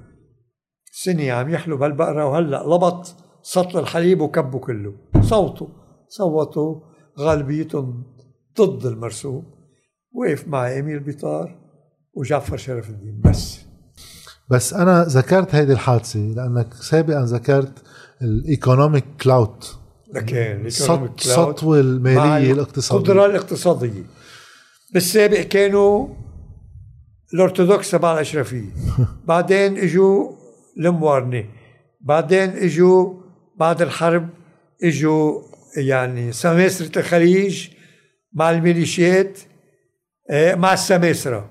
سنة عم يحلو بهالبقرة وهلا لبط سطل الحليب وكبه كله. صوتوا صوتوا غالبيتهم ضد المرسوم وقف معي امير بيطار وجعفر شرف الدين بس. بس أنا ذكرت هيدي الحادثة لأنك سابقا ذكرت ال economic clout لكن السطوه المالية الاقتصادية. القدره الاقتصادية. بالسابق كانوا الأرثوذكس تبع الأشرفية. [LAUGHS] بعدين إجوا الموارنة. بعدين إجوا بعد الحرب إجوا يعني سماسرة الخليج. مع الميليشيات آه، مع السماسرة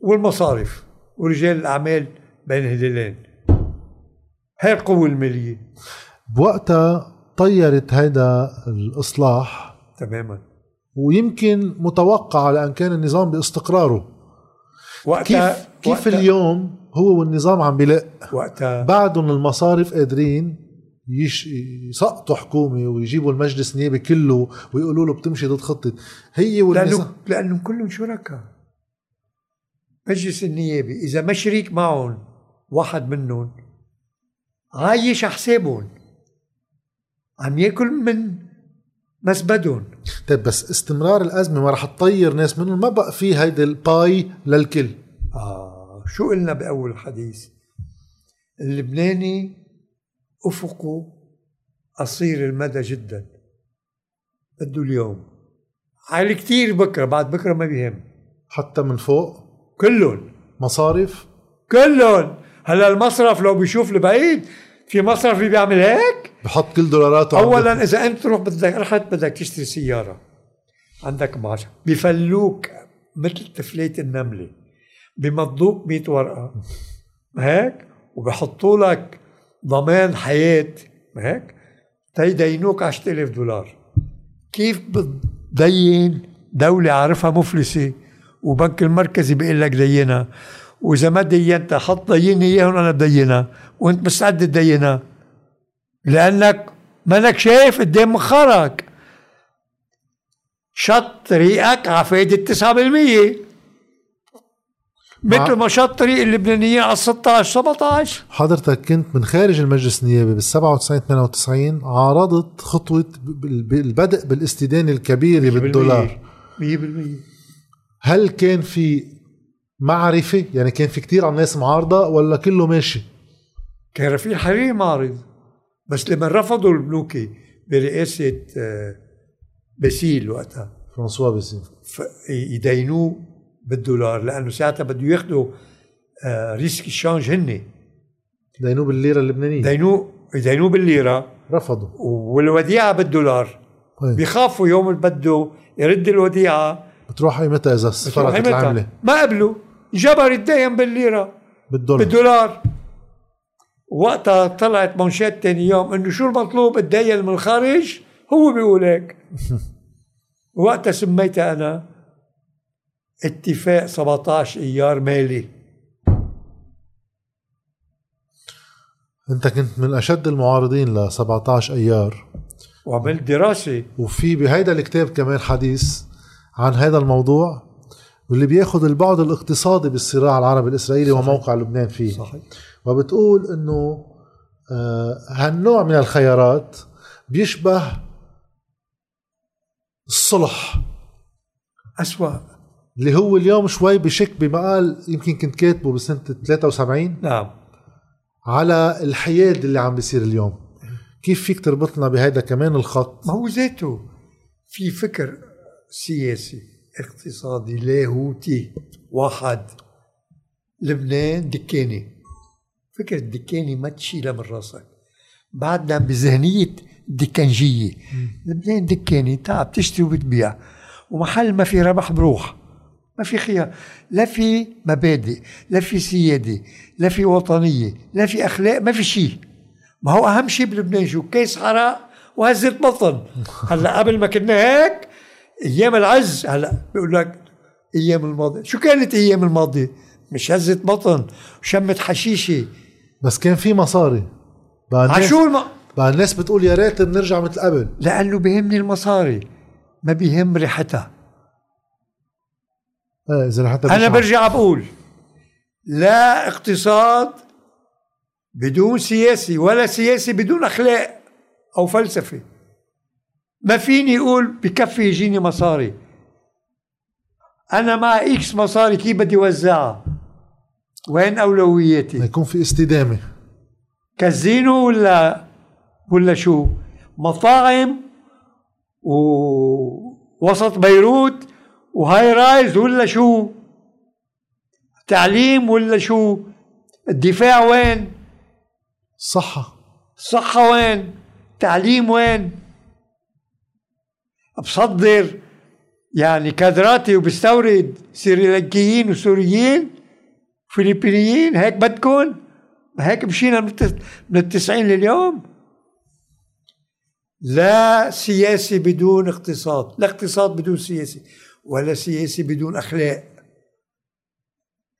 والمصارف ورجال الأعمال بين هلالين هاي القوة المالية. بوقتها طيرت هيدا الإصلاح تماما. ويمكن متوقع لأن كان النظام باستقراره. وقتها كيف, كيف وقتها اليوم هو والنظام عم بلق وقتها بعدهم المصارف قادرين يش... يسقطوا حكومة ويجيبوا المجلس النيابي كله ويقولوا له بتمشي ضد خطة. هي والنظام لأنه لأنهم كلهم شركاء. مجلس النيابي إذا ما شريك معهم واحد منهم عايش على حسابهم؟ عم ياكل من مسبدهم. طيب بس استمرار الأزمة ما رح تطير ناس منهم ما بقى في هيدي الباي للكل. آه شو قلنا بأول الحديث اللبناني افقه قصير المدى جدا. بده اليوم. عالي كتير بكرة بعد بكرة ما بيهم. حتى من فوق؟ كلهم. مصارف؟ كلهم. هلا المصرف لو بيشوف لبعيد في مصرف اللي بيعمل هيك؟ بحط كل دولاراته اولا إذا أنت تروح بدك رحت بدك تشتري سيارة. عندك معاش بفلوك مثل تفليت النملة. بمضوك 100 ورقة. [LAUGHS] هيك؟ وبحطوا لك ضمان حياة هيك؟ تيدينوك 10000 دولار. كيف بتدين دولة عارفها مفلسة وبنك المركزي بيقول لك دينها؟ وإذا ما دينتها حط ديني إياهم أنا بدينها. وأنت مستعد تدينها. لأنك مانك شايف قدام مخارك. شط ريقك على فايدة 9% مثل ما شط طريق اللبنانيين على 16 17 حضرتك كنت من خارج المجلس النيابي بال 97 98 عارضت خطوة البدء بالاستدانه الكبيره بالدولار. 100% هل كان في معرفة؟ يعني كان في كتير عن ناس معارضة ولا كله ماشي؟ كان رفيق حريري معارض بس لما رفضوا البنوكي برئاسة آه، باسيل وقتها فرانسوا باسيل. يدينوه بالدولار لأنه ساعتها بده ياخذوا آه risque ال change هن دينوه بالليرة اللبنانية. دينوه دينوه بالليرة. رفضوا. والوديعة بالدولار طيب. بيخافوا يوم اللي بده يرد الوديعة. بتروح قيمتها إذا صفرت العمله ما قبلوا. جبر يتدين بالليرة. بالدولار. بالدولار. وقتها طلعت مانشيتات تاني يوم إنه شو المطلوب؟ اتدين من الخارج؟ هو بيقول هيك. [LAUGHS] وقتها سميتها أنا. اتفاق 17 ايار مالي. انت كنت من اشد المعارضين ل 17 ايار. وعملت دراسة. وفي بهيدا الكتاب كمان حديث عن هذا الموضوع واللي بياخذ البعد الاقتصادي بالصراع العربي الإسرائيلي صحيح. وموقع لبنان فيه. صحيح. وبتقول إنه آه هالنوع من الخيارات بيشبه الصلح. أسوأ. اللي هو اليوم شوي بشك بمقال يمكن كنت كاتبه بسنة 73 نعم. على الحياد اللي عم بيصير اليوم. كيف فيك تربطنا بهذا كمان الخط؟ ما هو ذاته في فكر سياسي اقتصادي لاهوتي. واحد لبنان دكاني. فكرة الدكاني ما تشيلها من راسك. بعدنا بذهنية دكانجية لبنان دكاني تعب تشتري وبتبيع ومحل ما في ربح بروح. ما في خيار لا في مبادئ لا في سيادة لا في وطنية لا في أخلاق ما في شيء. ما هو أهم شيء بلبنان شو؟ كيس عرق وهزة بطن. [LAUGHS] هلأ قبل ما كنا هيك أيام العز هلأ بيقول لك أيام الماضية شو كانت أيام الماضية مش هزة بطن وشمة حشيشة. بس كان في مصاري. الناس عشو الم... بقى الناس بتقول يا ريت بنرجع مثل قبل. لأنه بيهمني المصاري ما بيهم ريحتها. إيه إذا حتى أنا برجع بقول لا اقتصاد بدون سياسي ولا سياسي بدون أخلاق أو فلسفة. ما فيني أقول بكفي يجيني مصاري. أنا مع X مصاري كيف بدي وزعها وين أولوياتي؟ يكون في استدامة. كازينو ولا ولا شو؟ مطاعم ووسط بيروت و high-rise ولا شو؟ تعليم ولا شو؟ الدفاع وين؟ صحة. الصحة وين؟ تعليم وين؟ بصدر. يعني كادراتي وبستورد سريلانكيين وسوريين فلبينيين هيك بدكم هيك مشينا من التسعين لليوم. لا سياسي بدون اقتصاد. لا اقتصاد بدون سياسي. ولا سياسي بدون أخلاق.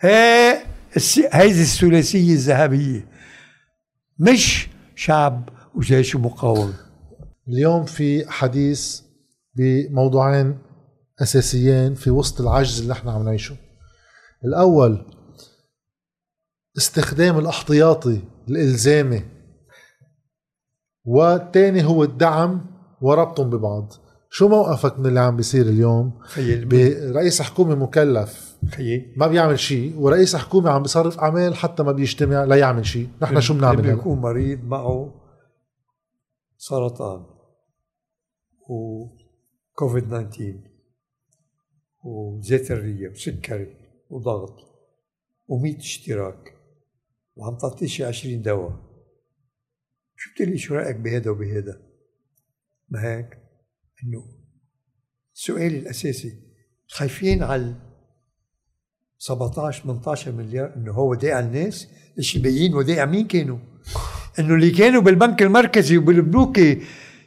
هي هذه الثلاثية الذهبية. مش شعب وجيش مقاوم. اليوم في حديث بموضوعين أساسيين في وسط العجز اللي إحنا عم نعيشه. الأول استخدام الاحتياطي الإلزامي والثاني هو الدعم وربطهم ببعض. شو موقفك من اللي عم بيصير اليوم برئيس حكومة مكلف؟ خيي. ما بيعمل شيء ورئيس حكومة عم بيصرف اعمال حتى ما بيجتمع لا يعمل شيء. نحن شو بنعمل هلا؟ بيكون مريض معه سرطان وكوفيد 19 وزيت الريه وسكري وضغط و100 اشتراك وعم تعطيه شي 20 دواء. شو بتقلي شو رأيك بهذا وبهذا ما هيك؟ إنه السؤال الأساسي خايفين على 17 18 مليار إنه هو وداع الناس؟ الشبيين وداع مين كانوا؟ إنه اللي كانوا بالبنك المركزي وبالبنوك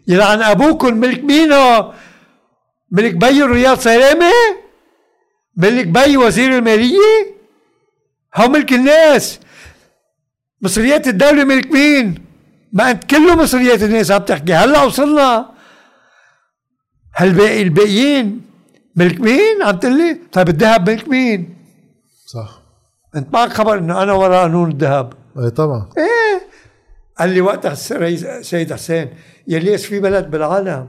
يلعن أبوكم ملك مينو ملك بي رياض سلامة؟ ملك بي وزير المالية؟ هو ملك الناس؟ مصريات الدولة ملك مين؟ ما أنت كله مصريات الناس عم تحكي هلا وصلنا. هالباقي الباقيين؟ ملك مين؟ عم تقول لي طيب الذهب ملك مين؟ صح. انت معك خبر إنه أنا وراء قانون الذهب. إيه طبعا. إيه. قال لي وقتها سيد حسين يا ليش في بلد بالعالم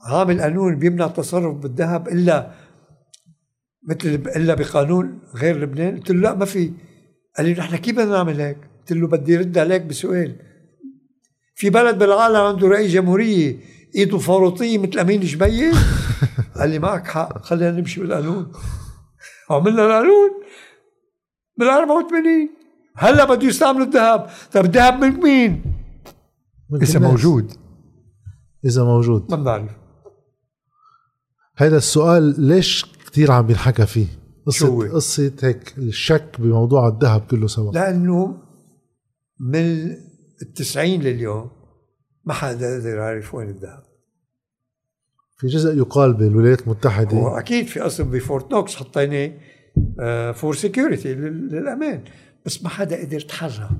عامل قانون بيمنع التصرف بالذهب إلا مثل إلا بقانون غير لبنان؟ قلت له لا ما في. قال لي نحن كيف بدنا نعمل هيك؟ قلت له بدي رد عليك بسؤال. في بلد بالعالم عنده رئيس جمهورية ايده فاروطيه مثل أمين جبية. [LAUGHS] قال لي معك حق خلينا نمشي بالقانون. عملنا القانون بال 84 هلا بده يستعملوا الذهب. طيب الذهب من مين؟ إذا موجود. إذا موجود. ما بنعرف. هذا السؤال ليش كثير عم بينحكى فيه؟ قصة قصة هيك الشك بموضوع الذهب كله سوا. لأنه من التسعين لليوم ما حدا قدر يعرف وين الذهب. في جزء يقال بالولايات المتحدة. هو أكيد في أصل ب Fort Knox حطيناه for security للأمان. بس ما حدا قدر يتحرى.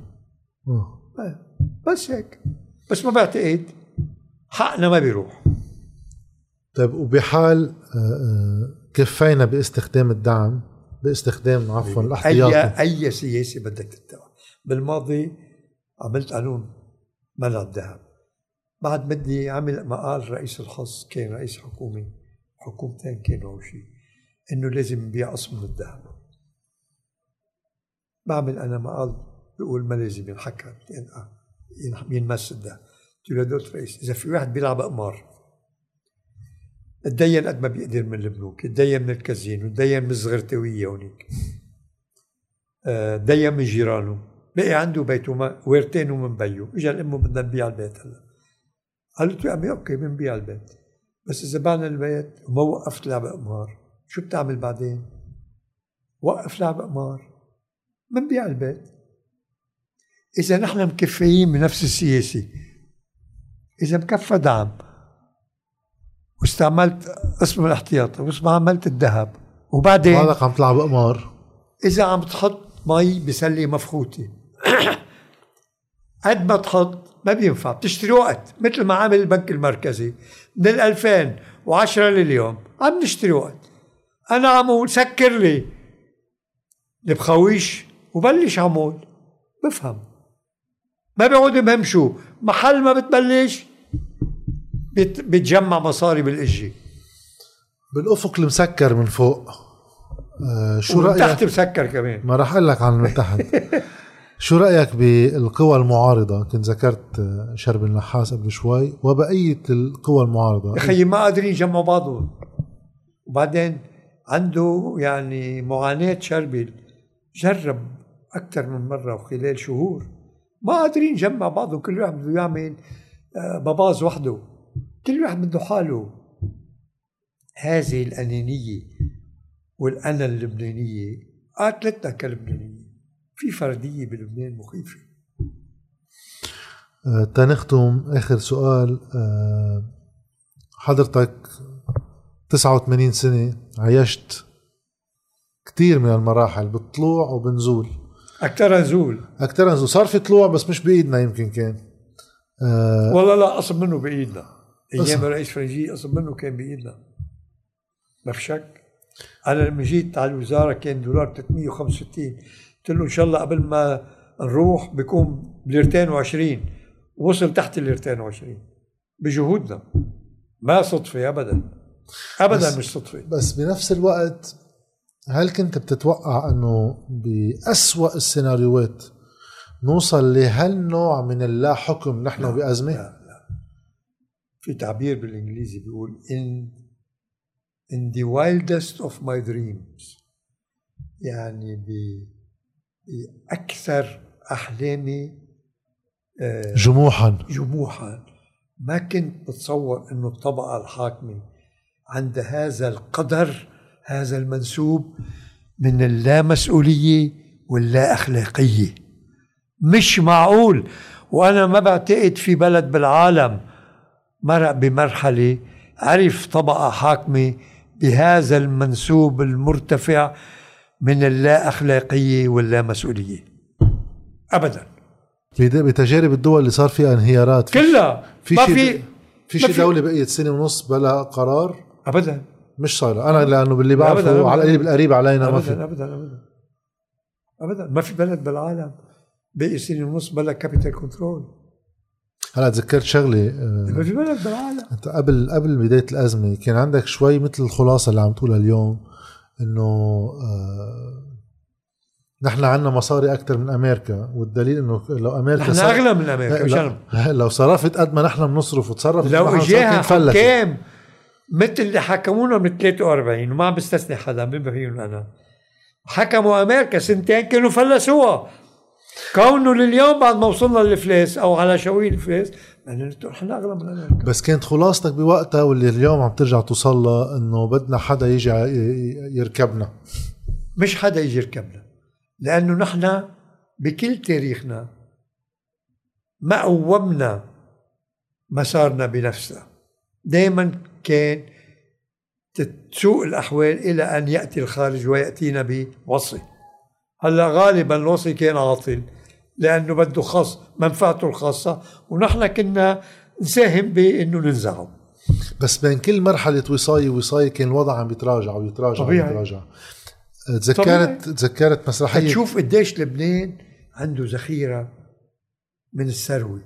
بس هيك. بس ما بعتقد. حقنا ما بيروح. طيب وبحال آه، آه، كفينا باستخدام الدعم باستخدام عفوا الاحتياطي. اي أي سياسة بدك تتبع بالماضي عملت قانون منع الذهب بعد بدي عمل مقال رئيس الحص كان رئيس حكومي حكومتين كانوا شيء إنه لازم نبيع قسم من الذهب. بعمل أنا مقال بقول ما لازم ينحكى ينمس الذهب. قلت له دولة الرئيس إذا في واحد بيلعب قمار تدين قد ما بيقدر من البنوك تدين من الكازينو تدين من الزغرتوية هونيك. تدين من جيرانه بقي عنده بيته ويرتينه من بيو اجى لأمه بدنا نبيع البيت هلا. قالت له امي okay بنبيع البيت. بس إذا بعنا البيت وما وقفت لعب قمار شو بتعمل بعدين؟ وقف لعب قمار بنبيع البيت. إذا نحن مكفيين بنفس السياسة. إذا مكفى دعم. واستعملت اسم الاحتياطي واستعملت الذهب. وبعدين؟ بعدك عم تلعب قمار إذا عم تحط مي بسلة مفخوتة. قد ما تحط ما بينفع. بتشتري وقت مثل ما عمل البنك المركزي من 2010 لليوم عم نشتري وقت أنا عم أقول سكر لي. البخاويش وبلش عمول بفهم. ما بيعود بهمشوا محل ما بتبلش بت- بتجمع مصاري بالاجي بالأفق المسكر من فوق. آه شو رأيك؟ تحت مسكر كمان. ما راح أقول لك عن من تحت. [LAUGHS] شو رأيك بالقوى المعارضة؟ كنت ذكرت آه، شرب النحاس قبل شوي وبقية القوى المعارضة. يا خيي ما قادرين يجمعوا بعضهم وبعدين عنده يعني معاناة شربل جرب أكثر من مرة وخلال شهور. ما قادرين يجمع بعضهم كل واحد بده يعمل آه، باباز وحده. كل واحد بده حاله. هذه الأنانية والأنا اللبنانية قاتلتنا كلبنانية في فردية بلبنان مخيفة. آه، تنختم آخر سؤال. آه، حضرتك 89 سنة عايشت كثير من المراحل بالطلوع وبنزول. أكثر نزول. أكثر نزول. صار في طلوع بس مش بإيدنا يمكن كان. آه، والله لا أصب منه بإيدنا. أيام أصب. الرئيس فرنجي أصب منه كان بإيدنا. ما في شك. أنا لما جيت على الوزارة كان دولار 365 قلت له إن شاء الله قبل ما نروح بيكون بليرتين وعشرين. وصل تحت الليرتين وعشرين. بجهودنا. ما صدفة أبدا. أبدا بس- مش صدفة. بس بنفس الوقت هل كنت بتتوقع إنه بأسوأ السيناريوهات نوصل لهالنوع من اللا حكم نحن لا، بأزمة؟ لا لا. في تعبير بالإنجليزي بيقول in in the wildest of my dreams. يعني بأكثر أحلامي آه، جموحا. جموحا. ما كنت بتصور إنه الطبقة الحاكمة عند هذا القدر هذا المنسوب من اللامسؤولية واللا اخلاقيه مش معقول. وأنا ما بعتقد في بلد بالعالم مرق بمرحلة عرف طبقة حاكمة بهذا المنسوب المرتفع من اللا اخلاقيه واللامسؤولية. ابدا. بد- بتجارب الدول اللي صار فيها انهيارات في كلها. في ما في في ما شي دولة بقيت سنة ونص بلا قرار؟ ابدا. مش صايرة. أنا لأنه باللي أبداً، بعرفه أبداً. على القريب القريب علينا ما في. ابدا ابدا ابدا. ما في بلد بالعالم باقي سنة ونص بلا capital control هلا تذكرت شغلة ما آه، في بلد بالعالم. أنت قبل قبل بداية الأزمة كان عندك شوي مثل الخلاصة اللي عم تقولها اليوم. إنه آه نحن عندنا مصاري أكثر من أمريكا والدليل إنه لو أمريكا نحن صار- أغلى من أمريكا مش. لو صرفت قد ما نحن بنصرف وتصرفت لو إجاها. حكام مثل اللي حكمونا من 43 وما عم بستثني حدا بما فيهم أنا حكموا أمريكا سنتين كانوا فلسوها كونه لليوم بعد ما وصلنا للفلاس أو على شوي الفلاس يعني نحن اغلى من أمريكا بس كانت خلاصتك بوقتها واللي اليوم عم ترجع توصل لها إنه بدنا حدا يجي يركبنا. مش حدا يجي يركبنا لأنه نحن بكل تاريخنا ما قومنا مسارنا بنفسنا دائما كان تسوء الأحوال إلى أن يأتي الخارج ويأتينا بوصي هلا غالبا الوصي كان عاطل لأنه بده خاص منفعته الخاصة ونحن كنا نساهم بإنه ننزعه. بس بين كل مرحلة وصاية وصاية كان الوضع عم بيتراجع ويتراجع طبيعي. ويتراجع تذكرت تذكرت مسرحية تشوف قديش لبنان عنده ذخيرة من الثروة.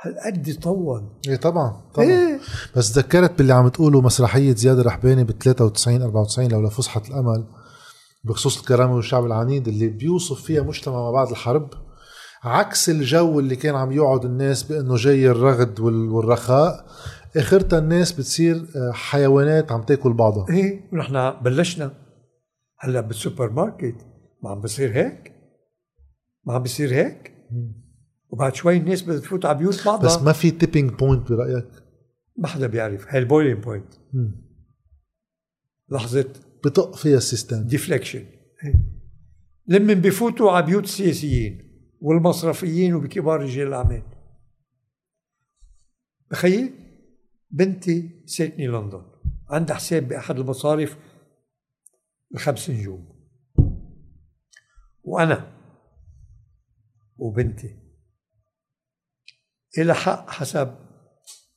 هالقد طول. إيه طبعا طبعا. إيه. بس تذكرت باللي عم تقوله مسرحية زياد الرحباني ب 93 94 لولا فسحة الأمل. بخصوص الكرامة والشعب العنيد اللي بيوصف فيها مجتمع ما بعد الحرب عكس الجو اللي كان عم يقعد الناس بأنه جاي الرغد وال- والرخاء أخرتها الناس بتصير آه، حيوانات عم تاكل بعضها. إيه ونحن بلشنا. هلأ بالسوبر ماركت ما عم بصير هيك؟ ما عم بصير هيك؟ وبعد شوي الناس بدها تفوت على بيوت بعضها. بس ما في tipping point برأيك؟ ما حدا بيعرف. هاي ال boiling point مم. بطق فيها ال system deflection لما بفوتوا على بيوت السياسيين والمصرفيين وبكبار رجال الأعمال. بخيل بنتي ساكنة لندن. عندها حساب بأحد المصارف الخمس نجوم. وأنا وبنتي. إلى حق حسب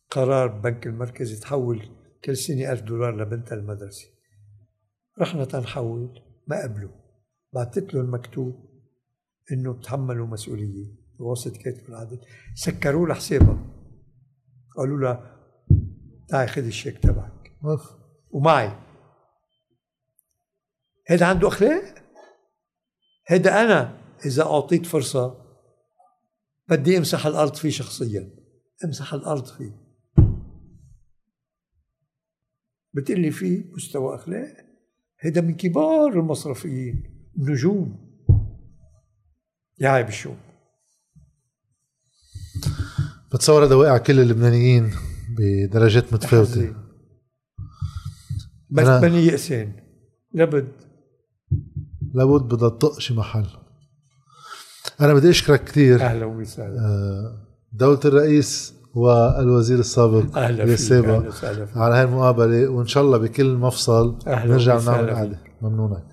قرار بنك المركزي تحول كل سنة ألف دولار لبنتها المدرسة. رحنا تنحول ما قبلوا بعثت له المكتوب إنه بتحملوا مسؤولية بواسطة كاتب العدد سكروا لها حسابها قالوا لها تعي خذ الشيك تبعك. ومعي. هذا عنده أخلاق؟ هذا أنا إذا أعطيت فرصة بدي أمسح الأرض فيه شخصيا. أمسح الأرض فيه. بتقول لي في مستوى أخلاق. هذا من كبار المصرفيين نجوم يا عيب الشو بتصور هذا واقع كل اللبنانيين بدرجات متفاوتة. بس بني يأسين. لابد. لابد بدها تطق شي محل. أنا بدي أشكرك كثير. أهلا وسهلا. آه، دولة الرئيس والوزير السابق السابق على هاي المقابلة وإن شاء الله بكل مفصل أهلا نرجع نعمل قعدة. ممنونك.